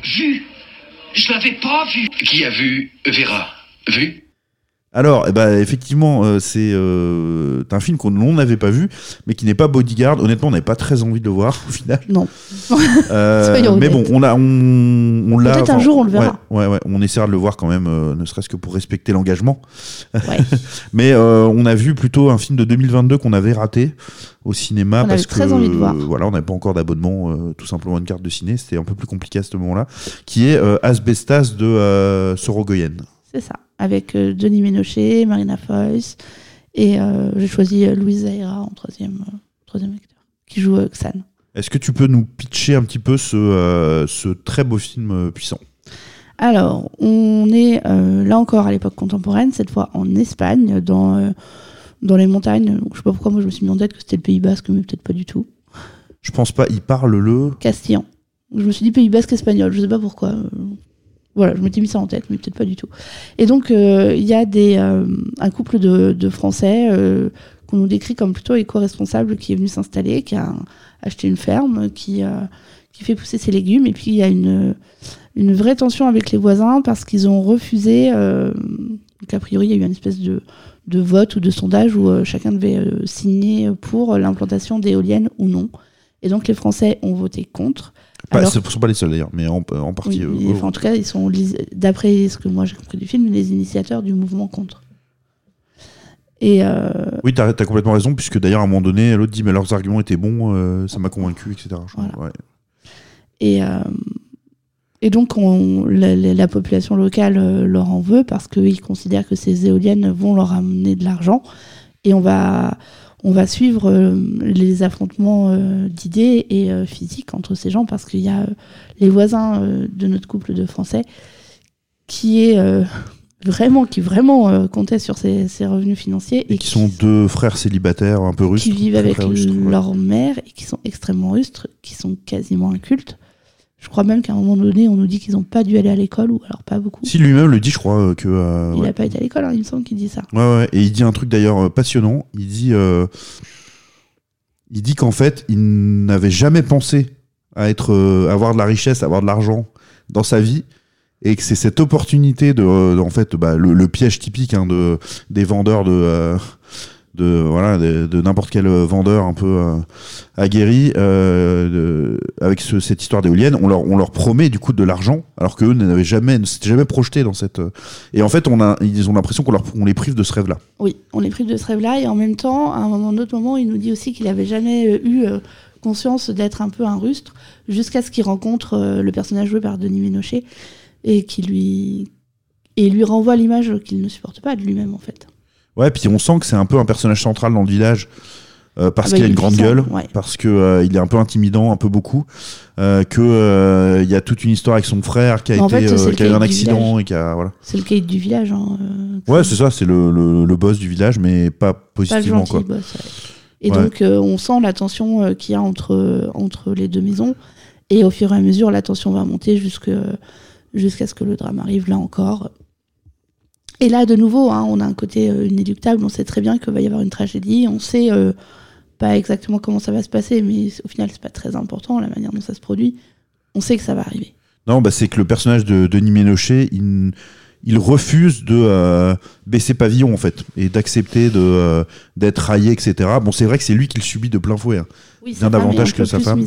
E: Vu Je l'avais pas vu. Qui a vu Vera? Vu?
A: Alors, eh ben, effectivement, euh, c'est euh, un film qu'on on n'avait pas vu, mais qui n'est pas Bodyguard. Honnêtement, on n'avait pas très envie de le voir au final.
B: Non. (laughs)
A: Euh, (laughs) mais bon, on l'a, on.
B: Peut-être un jour, on le verra.
A: Ouais, ouais, ouais, on essaiera de le voir quand même, ne serait-ce que pour respecter l'engagement.
B: Ouais. (laughs)
A: Mais on a vu plutôt un film de 2022 qu'on avait raté au cinéma
B: On
A: parce
B: avait très
A: que
B: envie de voir.
A: voilà, on n'avait pas encore d'abonnement, tout simplement une carte de ciné. C'était un peu plus compliqué à ce moment-là. Qui est Asbestas de Sorogoyen.
B: C'est ça. Avec euh, Denis Ménochet, Marina Foïs. Et euh, j'ai choisi euh, Louise Zaira en troisième, troisième acteur, qui joue Xan.
A: Est-ce que tu peux nous pitcher un petit peu ce, ce très beau film puissant?
B: Alors, on est euh, là encore à l'époque contemporaine, cette fois en Espagne, dans, euh, dans les montagnes. Je sais pas pourquoi moi je me suis mis en tête que c'était le Pays Basque, mais peut-être pas du tout.
A: Je pense pas, il parle le.
B: Castillan. Je me suis dit Pays Basque espagnol, je sais pas pourquoi. Voilà, je m'étais mis ça en tête, mais peut-être pas du tout. Et donc, euh, il y a euh, un couple de, Français euh, qu'on nous décrit comme plutôt éco-responsable qui est venu s'installer, qui a acheté une ferme, qui, fait pousser ses légumes. Et puis, il y a une, vraie tension avec les voisins parce qu'ils ont refusé. donc, a priori, il y a eu une espèce de, vote ou de sondage où chacun devait signer pour l'implantation d'éoliennes ou non. Et donc, les Français ont voté contre.
A: Pas-
B: Alors-
A: Ce ne sont pas les seuls d'ailleurs, mais en, en partie.
B: oui,
A: euh,
B: enfin, en tout cas, ils sont, d'après ce que moi j'ai compris du film, les initiateurs du mouvement contre. Et euh,
A: Oui, t'as as complètement raison, puisque d'ailleurs, à un moment donné, l'autre dit, mais leurs arguments étaient bons, euh, ça m'a convaincu, etc.
B: Voilà.
A: Ouais.
B: Et, euh, et donc, on- la, la- la population locale leur en veut parce qu'ils considèrent que ces éoliennes vont leur amener de l'argent. Et on va, on va suivre euh, les affrontements euh, d'idées et euh, physiques entre ces gens parce qu'il y a les voisins de notre couple de Français qui est vraiment, qui vraiment euh, comptait sur ses, ses revenus financiers
A: Et qui sont deux frères célibataires un peu rustres.
B: qui vivent avec
A: ouais.
B: leur mère et qui sont extrêmement rustres, qui sont quasiment incultes. Je crois même qu'à un moment donné, on nous dit qu'ils n'ont pas dû aller à l'école, ou alors pas beaucoup.
A: Si lui-même le dit, je crois euh, que. euh,
B: il
A: ouais.
B: n'a pas été à l'école, hein, il me semble qu'il dit ça.
A: Ouais, ouais. Et il dit un truc d'ailleurs euh, passionnant. Il dit, euh, il dit qu'en fait, il n'avait jamais pensé à être, euh, avoir de la richesse, avoir de l'argent dans sa vie, et que c'est cette opportunité de, euh, en fait, bah, le, le piège typique hein, de des vendeurs de, euh, de voilà, de, n'importe quel vendeur un peu euh, aguerri, euh, avec ce- cette histoire d'éolienne, on leur, on leur promet du coup de l'argent, alors qu'eux n'avaient jamais, ne s'étaient jamais projetés dans cette. euh, et en fait, on a, ils ont l'impression qu'on leur, on les prive de ce rêve-là.
B: Oui, on est prive de ce rêve-là, et en même temps, à un moment, moment, il nous dit aussi qu'il n'avait jamais euh, eu euh, conscience d'être un peu un rustre, jusqu'à ce qu'il rencontre euh, le personnage joué par Denis Ménochet, et qui lui, et lui renvoie l'image qu'il ne supporte pas de lui-même, en fait.
A: Ouais, puis on sent que c'est un peu un personnage central dans le village. euh, parce
B: Ah bah,
A: qu'il a une grande
B: puissant,
A: gueule,
B: ouais.
A: parce que euh, il est un peu intimidant, un peu beaucoup, euh, que euh, il y a toute une histoire avec son frère qui a
B: en
A: été,
B: fait,
A: euh,
B: le
A: qui a eu un accident et qui a voilà.
B: C'est le caïd du village. Hein, euh,
A: Ouais, c'est ça, c'est le, le, le boss du village, mais pas
B: pas le
A: positivement quoi.
B: boss. ouais. Et
A: Ouais.
B: donc, euh, on sent la tension euh, qu'il y a entre, entre les deux maisons. Et au fur et à mesure, la tension va monter jusque- jusqu'à ce que le drame arrive, là encore. Et là, de nouveau, hein, on a un côté euh, inéluctable. On sait très bien qu'il va y avoir une tragédie. On sait euh, pas exactement comment ça va se passer, mais au final, c'est pas très important la manière dont ça se produit. On sait que ça va arriver.
A: Non, bah, c'est que le personnage de Denis Ménochet, il, il refuse de euh, baisser pavillon en fait et d'accepter de euh, d'être raillé, etc. Bon, c'est vrai que c'est lui qui le subit de plein fouet. hein.
B: Oui,
A: Bien davantage que sa femme.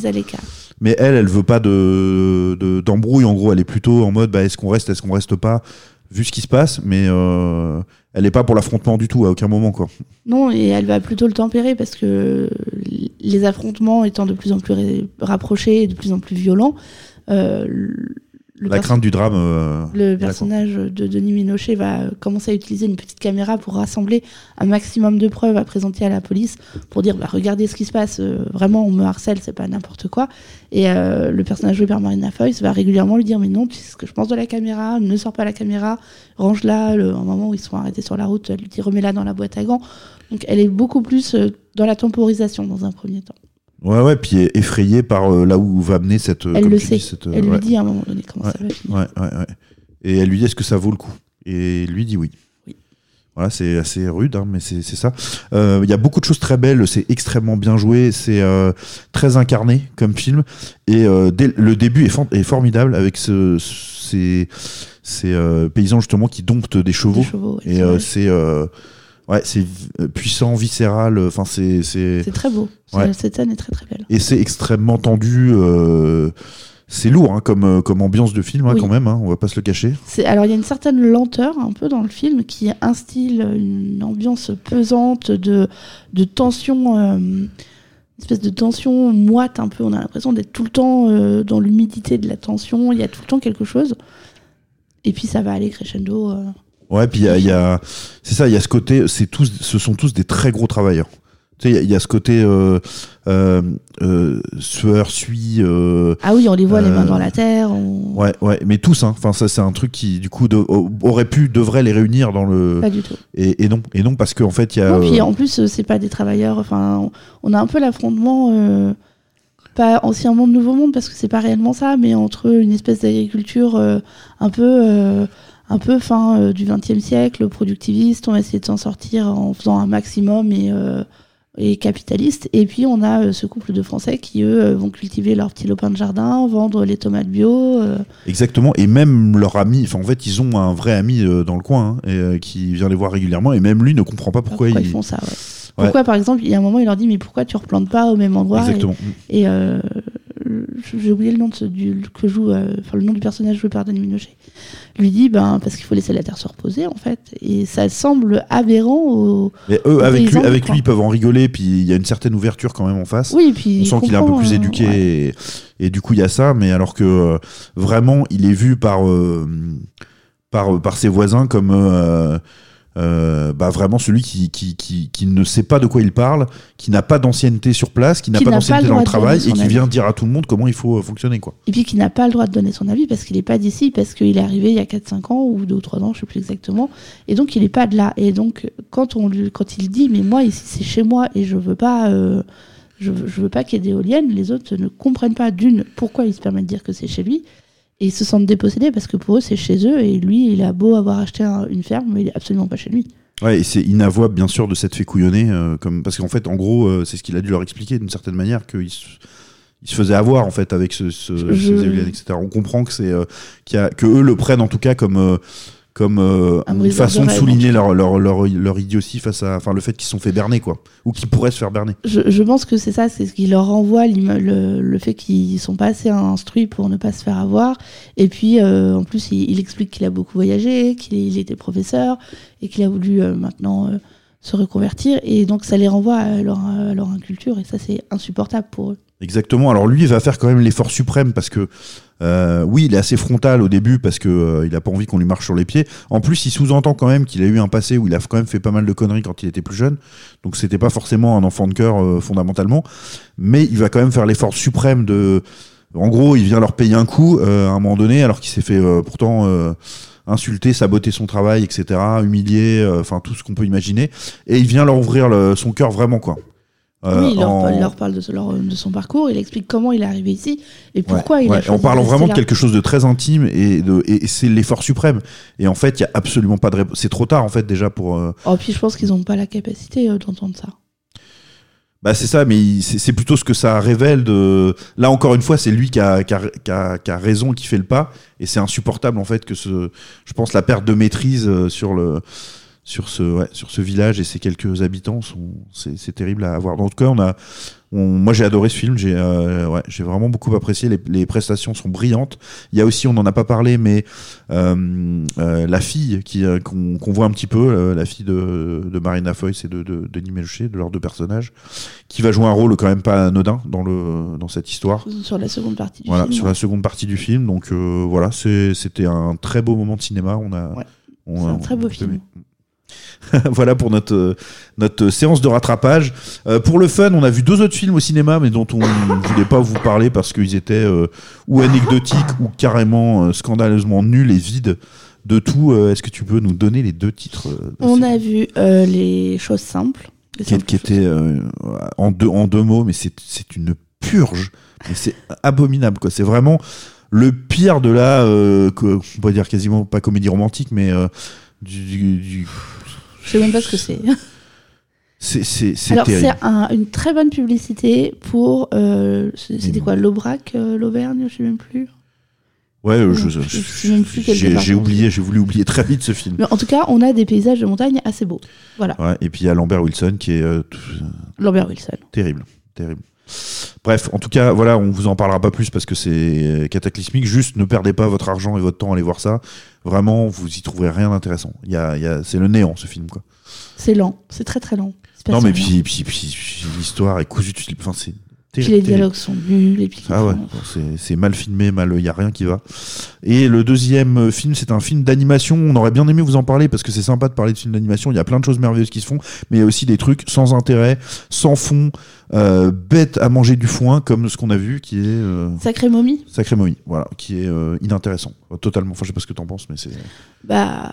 A: Mais elle, elle veut pas de de- d'embrouille. en gros, elle est plutôt en mode, bah, est-ce qu'on reste, est-ce qu'on reste pas, vu ce qui se passe. Mais euh, elle est pas pour l'affrontement du tout à aucun moment quoi.
B: Non, et elle va plutôt le tempérer parce que les affrontements étant de plus en plus rapprochés et de plus en plus violents, euh, le,
A: La crainte du drame. euh,
B: le personnage de Denis Minochet va commencer à utiliser une petite caméra pour rassembler un maximum de preuves à présenter à la police pour dire bah, regardez ce qui se passe, euh, vraiment on me harcèle, c'est pas n'importe quoi. Et euh, le personnage joué par Marina Foïs va régulièrement lui dire mais non, tu sais ce que je pense de la caméra, ne sors pas la caméra, range-la. Le- Un moment où ils sont arrêtés sur la route, elle lui dit remets-la dans la boîte à gants. Donc elle est beaucoup plus dans la temporisation dans un premier temps.
A: Ouais, ouais, puis effrayée par euh, là où va amener cette. euh,
B: Elle
A: comme
B: le
A: tu
B: sait.
A: dis, cette, euh,
B: Elle
A: ouais.
B: lui dit à un moment donné comment
A: Ouais,
B: ça va finir.
A: Ouais, ouais, ouais. Et elle lui dit est-ce que ça vaut le coup? Et lui dit oui.
B: Oui.
A: Voilà, c'est assez rude, hein, mais c'est ça. Euh, Il y a beaucoup de choses très belles, c'est extrêmement bien joué, c'est euh, très incarné comme film. Et dès- le début est, for- est formidable avec ce, ces, ces paysans justement qui domptent des chevaux.
B: Des chevaux,
A: et
B: c'est
A: euh, euh, ouais, c'est euh, puissant, viscéral. Enfin, c'est c'est
B: très beau.
A: Ouais.
B: Cette scène est très très belle.
A: et c'est extrêmement tendu. euh, c'est lourd hein, comme, euh, comme ambiance de film hein,
B: Oui.
A: quand même, hein, on va pas se le cacher.
B: Alors il y a une certaine lenteur un peu dans le film qui instille une ambiance pesante de, de tension, euh, une espèce de tension moite un peu. On a l'impression d'être tout le temps euh, dans l'humidité de la tension. Il y a tout le temps quelque chose. Et puis ça va aller crescendo. euh.
A: Ouais, puis il y a, il y a- c'est ça, il y a ce côté, c'est tous, ce sont tous des très gros travailleurs. Tu sais, il y a- il y, a ce côté euh, euh, euh, sueur, suie.
B: Ah oui, on les voit les mains dans la terre. on-
A: Ouais, ouais, mais tous, hein. Enfin, ça, c'est un truc qui, du coup, de- aurait pu, devrait les réunir dans le.
B: Pas du tout.
A: Et, et non, et non, parce qu'en fait, il y a.
B: Non, puis en plus, c'est pas des travailleurs. Enfin, on, a un peu l'affrontement, pas ancien monde, nouveau monde, parce que c'est pas réellement ça, mais entre une espèce d'agriculture un peu, un peu fin euh, du XXe siècle, productiviste. On va essayer de s'en sortir en faisant un maximum et, euh, et capitaliste. Et puis on a euh, ce couple de Français qui eux vont cultiver leurs petits lopins de jardin, vendre les tomates bio.
A: Exactement, et même leur ami, enfin en fait ils ont un vrai ami dans le coin hein, et, qui vient les voir régulièrement et même lui ne comprend pas pourquoi,
B: pourquoi
A: ils...
B: ils font ça. ouais.
A: Ouais.
B: Pourquoi, par exemple, il y a un moment, il leur dit Mais pourquoi tu replantes pas au même endroit
A: Exactement.
B: Et, et, euh, j'ai oublié le nom de ce, du, que joue, euh, enfin le nom du personnage joué par Denis Minochet. Lui dit ben parce qu'il faut laisser la terre se reposer en fait, et ça semble aberrant au.
A: Mais eux,
B: aux
A: avec lui, avec lui, ils peuvent en rigoler, puis il y a une certaine ouverture quand même en face.
B: Oui, puis
A: On sent qu'il est un peu plus
B: euh,
A: éduqué
B: ouais.
A: et, et du coup il y a ça, mais alors que euh, vraiment il est vu par, euh, par, par ses voisins comme euh, bah, vraiment celui qui, qui, qui, qui ne sait pas de quoi il parle, qui n'a pas d'ancienneté sur place, qui n'a pas d'ancienneté dans le travail et qui
B: avis.
A: vient dire à tout le monde comment il faut euh, fonctionner. Quoi.
B: Et puis qui n'a pas le droit de donner son avis parce qu'il n'est pas d'ici, parce qu'il est arrivé il y a 4-5 ans ou 2 ou 3 ans, je sais plus exactement. Et donc il n'est pas de là. Et donc quand, on lui, quand il dit Mais moi ici c'est chez moi et je veux pas. euh, je veux pas qu'il y ait d'éoliennes, les autres ne comprennent pas d'une pourquoi il se permet de dire que c'est chez lui? Et ils se sentent dépossédés parce que pour eux c'est chez eux et lui il a beau avoir acheté un- une ferme mais il est absolument pas chez lui.
A: Ouais, et c'est inavouable bien sûr de s'être fait couillonner, euh, comme, parce qu'en fait en gros euh, c'est ce qu'il a dû leur expliquer d'une certaine manière qu'il se, il se faisait avoir en fait avec ce, ce,
B: Je-
A: ces éoliennes, etc. On comprend que c'est euh, qu'il y a- que eux le prennent en tout cas comme euh, comme euh,
B: Un
A: une façon
B: de rêve,
A: souligner leur, leur, leur, leur idiotie face à enfin le fait qu'ils se sont fait berner quoi ou qu'ils pourraient se faire berner.
B: Je, je pense que c'est ça, c'est ce qui leur renvoie le, le fait qu'ils sont pas assez instruits pour ne pas se faire avoir. Et puis, euh, en plus, il, il explique qu'il a beaucoup voyagé, qu'il il était professeur et qu'il a voulu euh, maintenant se reconvertir. Et donc, ça les renvoie à leur, à leur inculture et ça, c'est insupportable pour eux.
A: Exactement. Alors lui, il va faire quand même l'effort suprême parce que euh, oui, il est assez frontal au début parce que euh, il a pas envie qu'on lui marche sur les pieds. En plus, il sous-entend quand même qu'il a eu un passé où il a quand même fait pas mal de conneries quand il était plus jeune. Donc c'était pas forcément un enfant de cœur euh, fondamentalement, mais il va quand même faire l'effort suprême de. En gros, il vient leur payer un coup euh, à un moment donné, alors qu'il s'est fait euh, pourtant euh, insulter, saboter son travail, etc., humilier, enfin tout ce qu'on peut imaginer, et il vient leur ouvrir le- son cœur vraiment quoi. Euh,
B: oui, il leur,
A: en-
B: il leur parle de, ce- leur- de son parcours, il explique comment il est arrivé ici et pourquoi
A: Ouais,
B: il a
A: ouais,
B: choisi
A: en parlant vraiment de quelque chose de très intime et, c'est l'effort suprême. Et en fait, il y a absolument pas de réponse. C'est trop tard en fait déjà pour. euh,
B: Oh, puis je pense qu'ils n'ont pas la capacité euh, d'entendre ça.
A: Bah c'est ça, mais c'est plutôt ce que ça révèle de. Là encore une fois, c'est lui qui a, qui, a, qui a- qui a raison, qui fait le pas, et c'est insupportable en fait que ce. Je pense la perte de maîtrise sur le sur ce ouais, sur ce village et ses quelques habitants c'est terrible à avoir. En tout cas, on a. on- moi j'ai adoré ce film, j'ai euh, ouais, vraiment beaucoup apprécié. Les, les prestations sont brillantes. Il y a aussi, on n'en a pas parlé, mais euh, euh, la fille euh, qu'on voit un petit peu, la fille de, de Marina Foïs et de, de Denis Méluchet, de leurs deux personnages, qui va jouer un rôle quand même pas anodin dans le dans cette histoire.
B: Sur la seconde partie du
A: Voilà,
B: film.
A: sur la seconde partie du film. Donc voilà, c'était un très beau moment de cinéma. On a,
B: Ouais, c'est un très beau film.
A: aimé. (laughs) voilà pour notre, notre séance de rattrapage. Euh, pour le fun, on a vu deux autres films au cinéma, mais dont on ne (coughs) voulait pas vous parler parce qu'ils étaient euh, ou anecdotiques ou carrément euh, scandaleusement nuls et vides de tout. Est-ce que tu peux nous donner les deux titres
B: On a vu les choses simples. Les
A: qui,
B: simples
A: qui
B: choses.
A: était en, deux, en deux mots, mais c'est une purge. C'est abominable, quoi. C'est vraiment le pire de la, euh, que- on pourrait dire quasiment pas comédie romantique, mais euh, du, du- du-
B: Je sais même pas ce que c'est. (laughs)
A: C'est c'est- c'est
B: Alors,
A: terrible.
B: c'est un- une très bonne publicité pour. euh, C'était
A: Mm.
B: quoi L'Aubrac, euh, l'Auvergne Je sais même plus.
A: Ouais, euh, je, je-
B: je sais même plus quel
A: j'ai
B: département
A: j'ai oublié, j'ai voulu oublier très vite ce film.
B: Mais en tout cas, on a des paysages de montagne assez beaux. Voilà.
A: Ouais, et puis il y a Lambert Wilson qui est euh,
B: Lambert Wilson.
A: terrible, terrible. Bref, en tout cas, voilà, on vous en parlera pas plus parce que c'est cataclysmique. Juste, ne perdez pas votre argent et votre temps à aller voir ça. Vraiment, vous y trouverez rien d'intéressant. Il y a, il y a- c'est le néant ce film, quoi.
B: C'est lent. C'est très très lent.
A: Non, mais puis, puis, puis, puis l'histoire est cousue. Enfin, c'est
B: Puis les dialogues sont nuls.
A: Ah ouais, bon, c'est- mal filmé, mal, il y a rien qui va. Et le deuxième film, c'est un film d'animation. On aurait bien aimé vous en parler parce que c'est sympa de parler de films d'animation. Il y a plein de choses merveilleuses qui se font, mais il y a aussi des trucs sans intérêt, sans fond, euh, bêtes à manger du foin, comme ce qu'on a vu, qui est euh,
B: Sacré momie
A: Sacré Momie, voilà, qui est euh, inintéressant, totalement. Enfin, je sais pas ce que t'en penses, mais c'est.
B: Bah.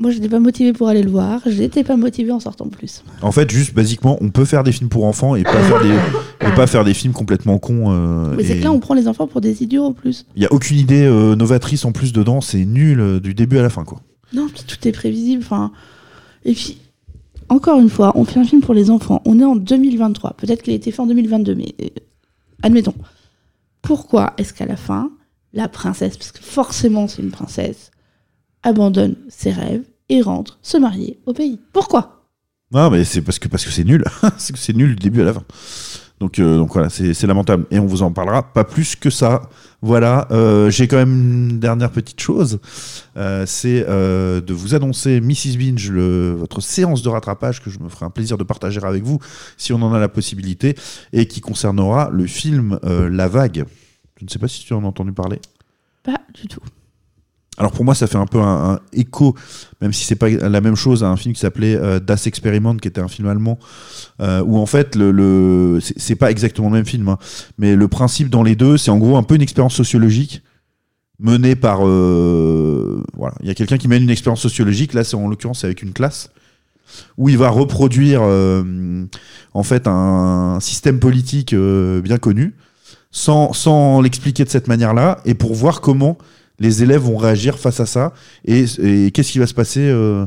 B: Moi, je n'étais pas motivée pour aller le voir. Je n'étais pas motivée en sortant plus.
A: En fait, juste basiquement, on peut faire des films pour enfants et pas faire des, (laughs) et pas faire des films complètement cons. euh,
B: Mais c'est que là, on prend les enfants pour des idiots en plus.
A: Il y a aucune idée euh, novatrice en plus dedans, c'est nul euh, du début à la fin, quoi.
B: Non, puis tout est prévisible. Enfin, et puis, encore une fois, on fait un film pour les enfants. On est en 2023. Peut-être qu'il a été fait en 2022, mais euh, admettons. Pourquoi est-ce qu'à la fin, la princesse, parce que forcément c'est une princesse, abandonne ses rêves et rentre se marier au pays Pourquoi?
A: Non, mais c'est parce que parce que c'est nul. (laughs) c'est que c'est nul du début à la fin. Donc, euh, donc voilà, c'est c'est lamentable. Et on vous en parlera pas plus que ça. Voilà, euh, j'ai quand même une dernière petite chose. Euh, c'est de vous annoncer, Mrs. Binge, le, votre séance de rattrapage que je me ferai un plaisir de partager avec vous si on en a la possibilité et qui concernera le film La Vague. Je ne sais pas si tu en as entendu parler.
B: Pas du tout.
A: Alors pour moi, ça fait un peu un, écho, même si c'est pas la même chose, à un film qui s'appelait euh, Das Experiment, qui était un film allemand, euh, où en fait, le, le c'est pas exactement le même film, hein, mais le principe dans les deux, c'est en gros un peu une expérience sociologique menée par, euh, voilà, il y a quelqu'un qui mène une expérience sociologique. Là, c'est en l'occurrence avec une classe où il va reproduire en fait un système politique bien connu sans, sans l'expliquer de cette manière-là et pour voir comment les élèves vont réagir face à ça. Et, et qu'est-ce qui va se passer euh,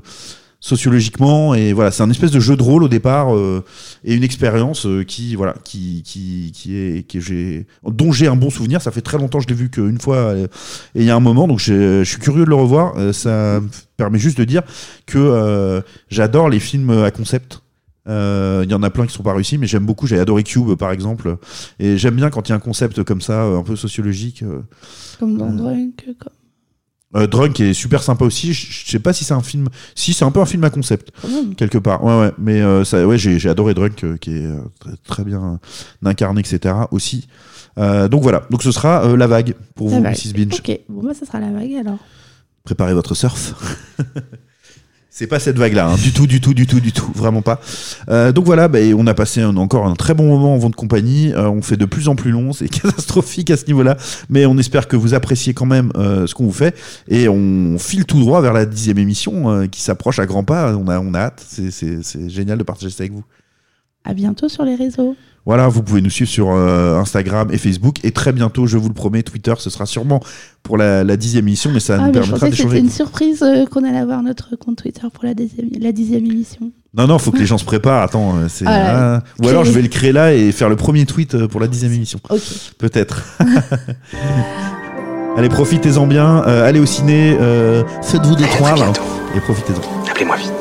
A: sociologiquement? Et voilà c'est un espèce de jeu de rôle au départ euh, et une expérience euh, qui voilà qui qui qui est que j'ai dont j'ai un bon souvenir. Ça fait très longtemps que je l'ai vu qu'une fois euh, et il y a un moment donc je suis curieux de le revoir. Euh, ça me permet juste de dire que euh, j'adore les films à concept euh, il y en a plein qui sont pas réussis, mais j'aime beaucoup. J'ai adoré Cube, par exemple, et j'aime bien quand il y a un concept comme ça, euh, un peu sociologique. euh,
B: Comme dans Drunk. Comme...
A: euh, Drunk est super sympa aussi. Je sais pas si c'est un film. Si, c'est un peu un film à concept, quelque part. Ouais, ouais. Mais euh, ça, ouais, j'ai adoré Drunk, euh, qui est très, très bien incarné, etc. aussi. Donc voilà. Donc ce sera la vague pour
B: La
A: vous,
B: vague.
A: Mrs. Binge.
B: Ok, bon, bah, ça sera la vague alors.
A: Préparez votre surf. (laughs) C'est pas cette vague-là, hein, du tout, du tout, du tout, du tout, vraiment pas. Euh, donc voilà, bah, on a passé un- encore un très bon moment en vente compagnie. Euh, on fait de plus en plus long, c'est (laughs) catastrophique à ce niveau-là, mais on espère que vous appréciez quand même euh, ce qu'on vous fait et on file tout droit vers la dixième émission euh, qui s'approche à grands pas. On a, on a hâte. C'est- C'est c'est génial de partager ça avec vous.
B: À bientôt sur les réseaux.
A: Voilà, vous pouvez nous suivre sur euh, Instagram et Facebook et très bientôt, je vous le promets, Twitter, ce sera sûrement pour la, la dixième émission, mais ça
B: Ah,
A: nous
B: mais je
A: permettra
B: pensais que c'était
A: d'échanger.
B: une surprise euh, qu'on allait avoir notre compte Twitter pour la dixième, la dixième émission.
A: Non, non, faut que les gens se (laughs) préparent. Attends, euh, c'est.
B: Ah,
A: ah. Ou alors je vais le créer là et faire le premier tweet pour la dixième émission.
B: Ok.
A: Peut-être. (laughs) allez, profitez-en bien. euh, allez au ciné. euh, Faites-vous des toiles. Et profitez-en.
I: Appelez-moi vite.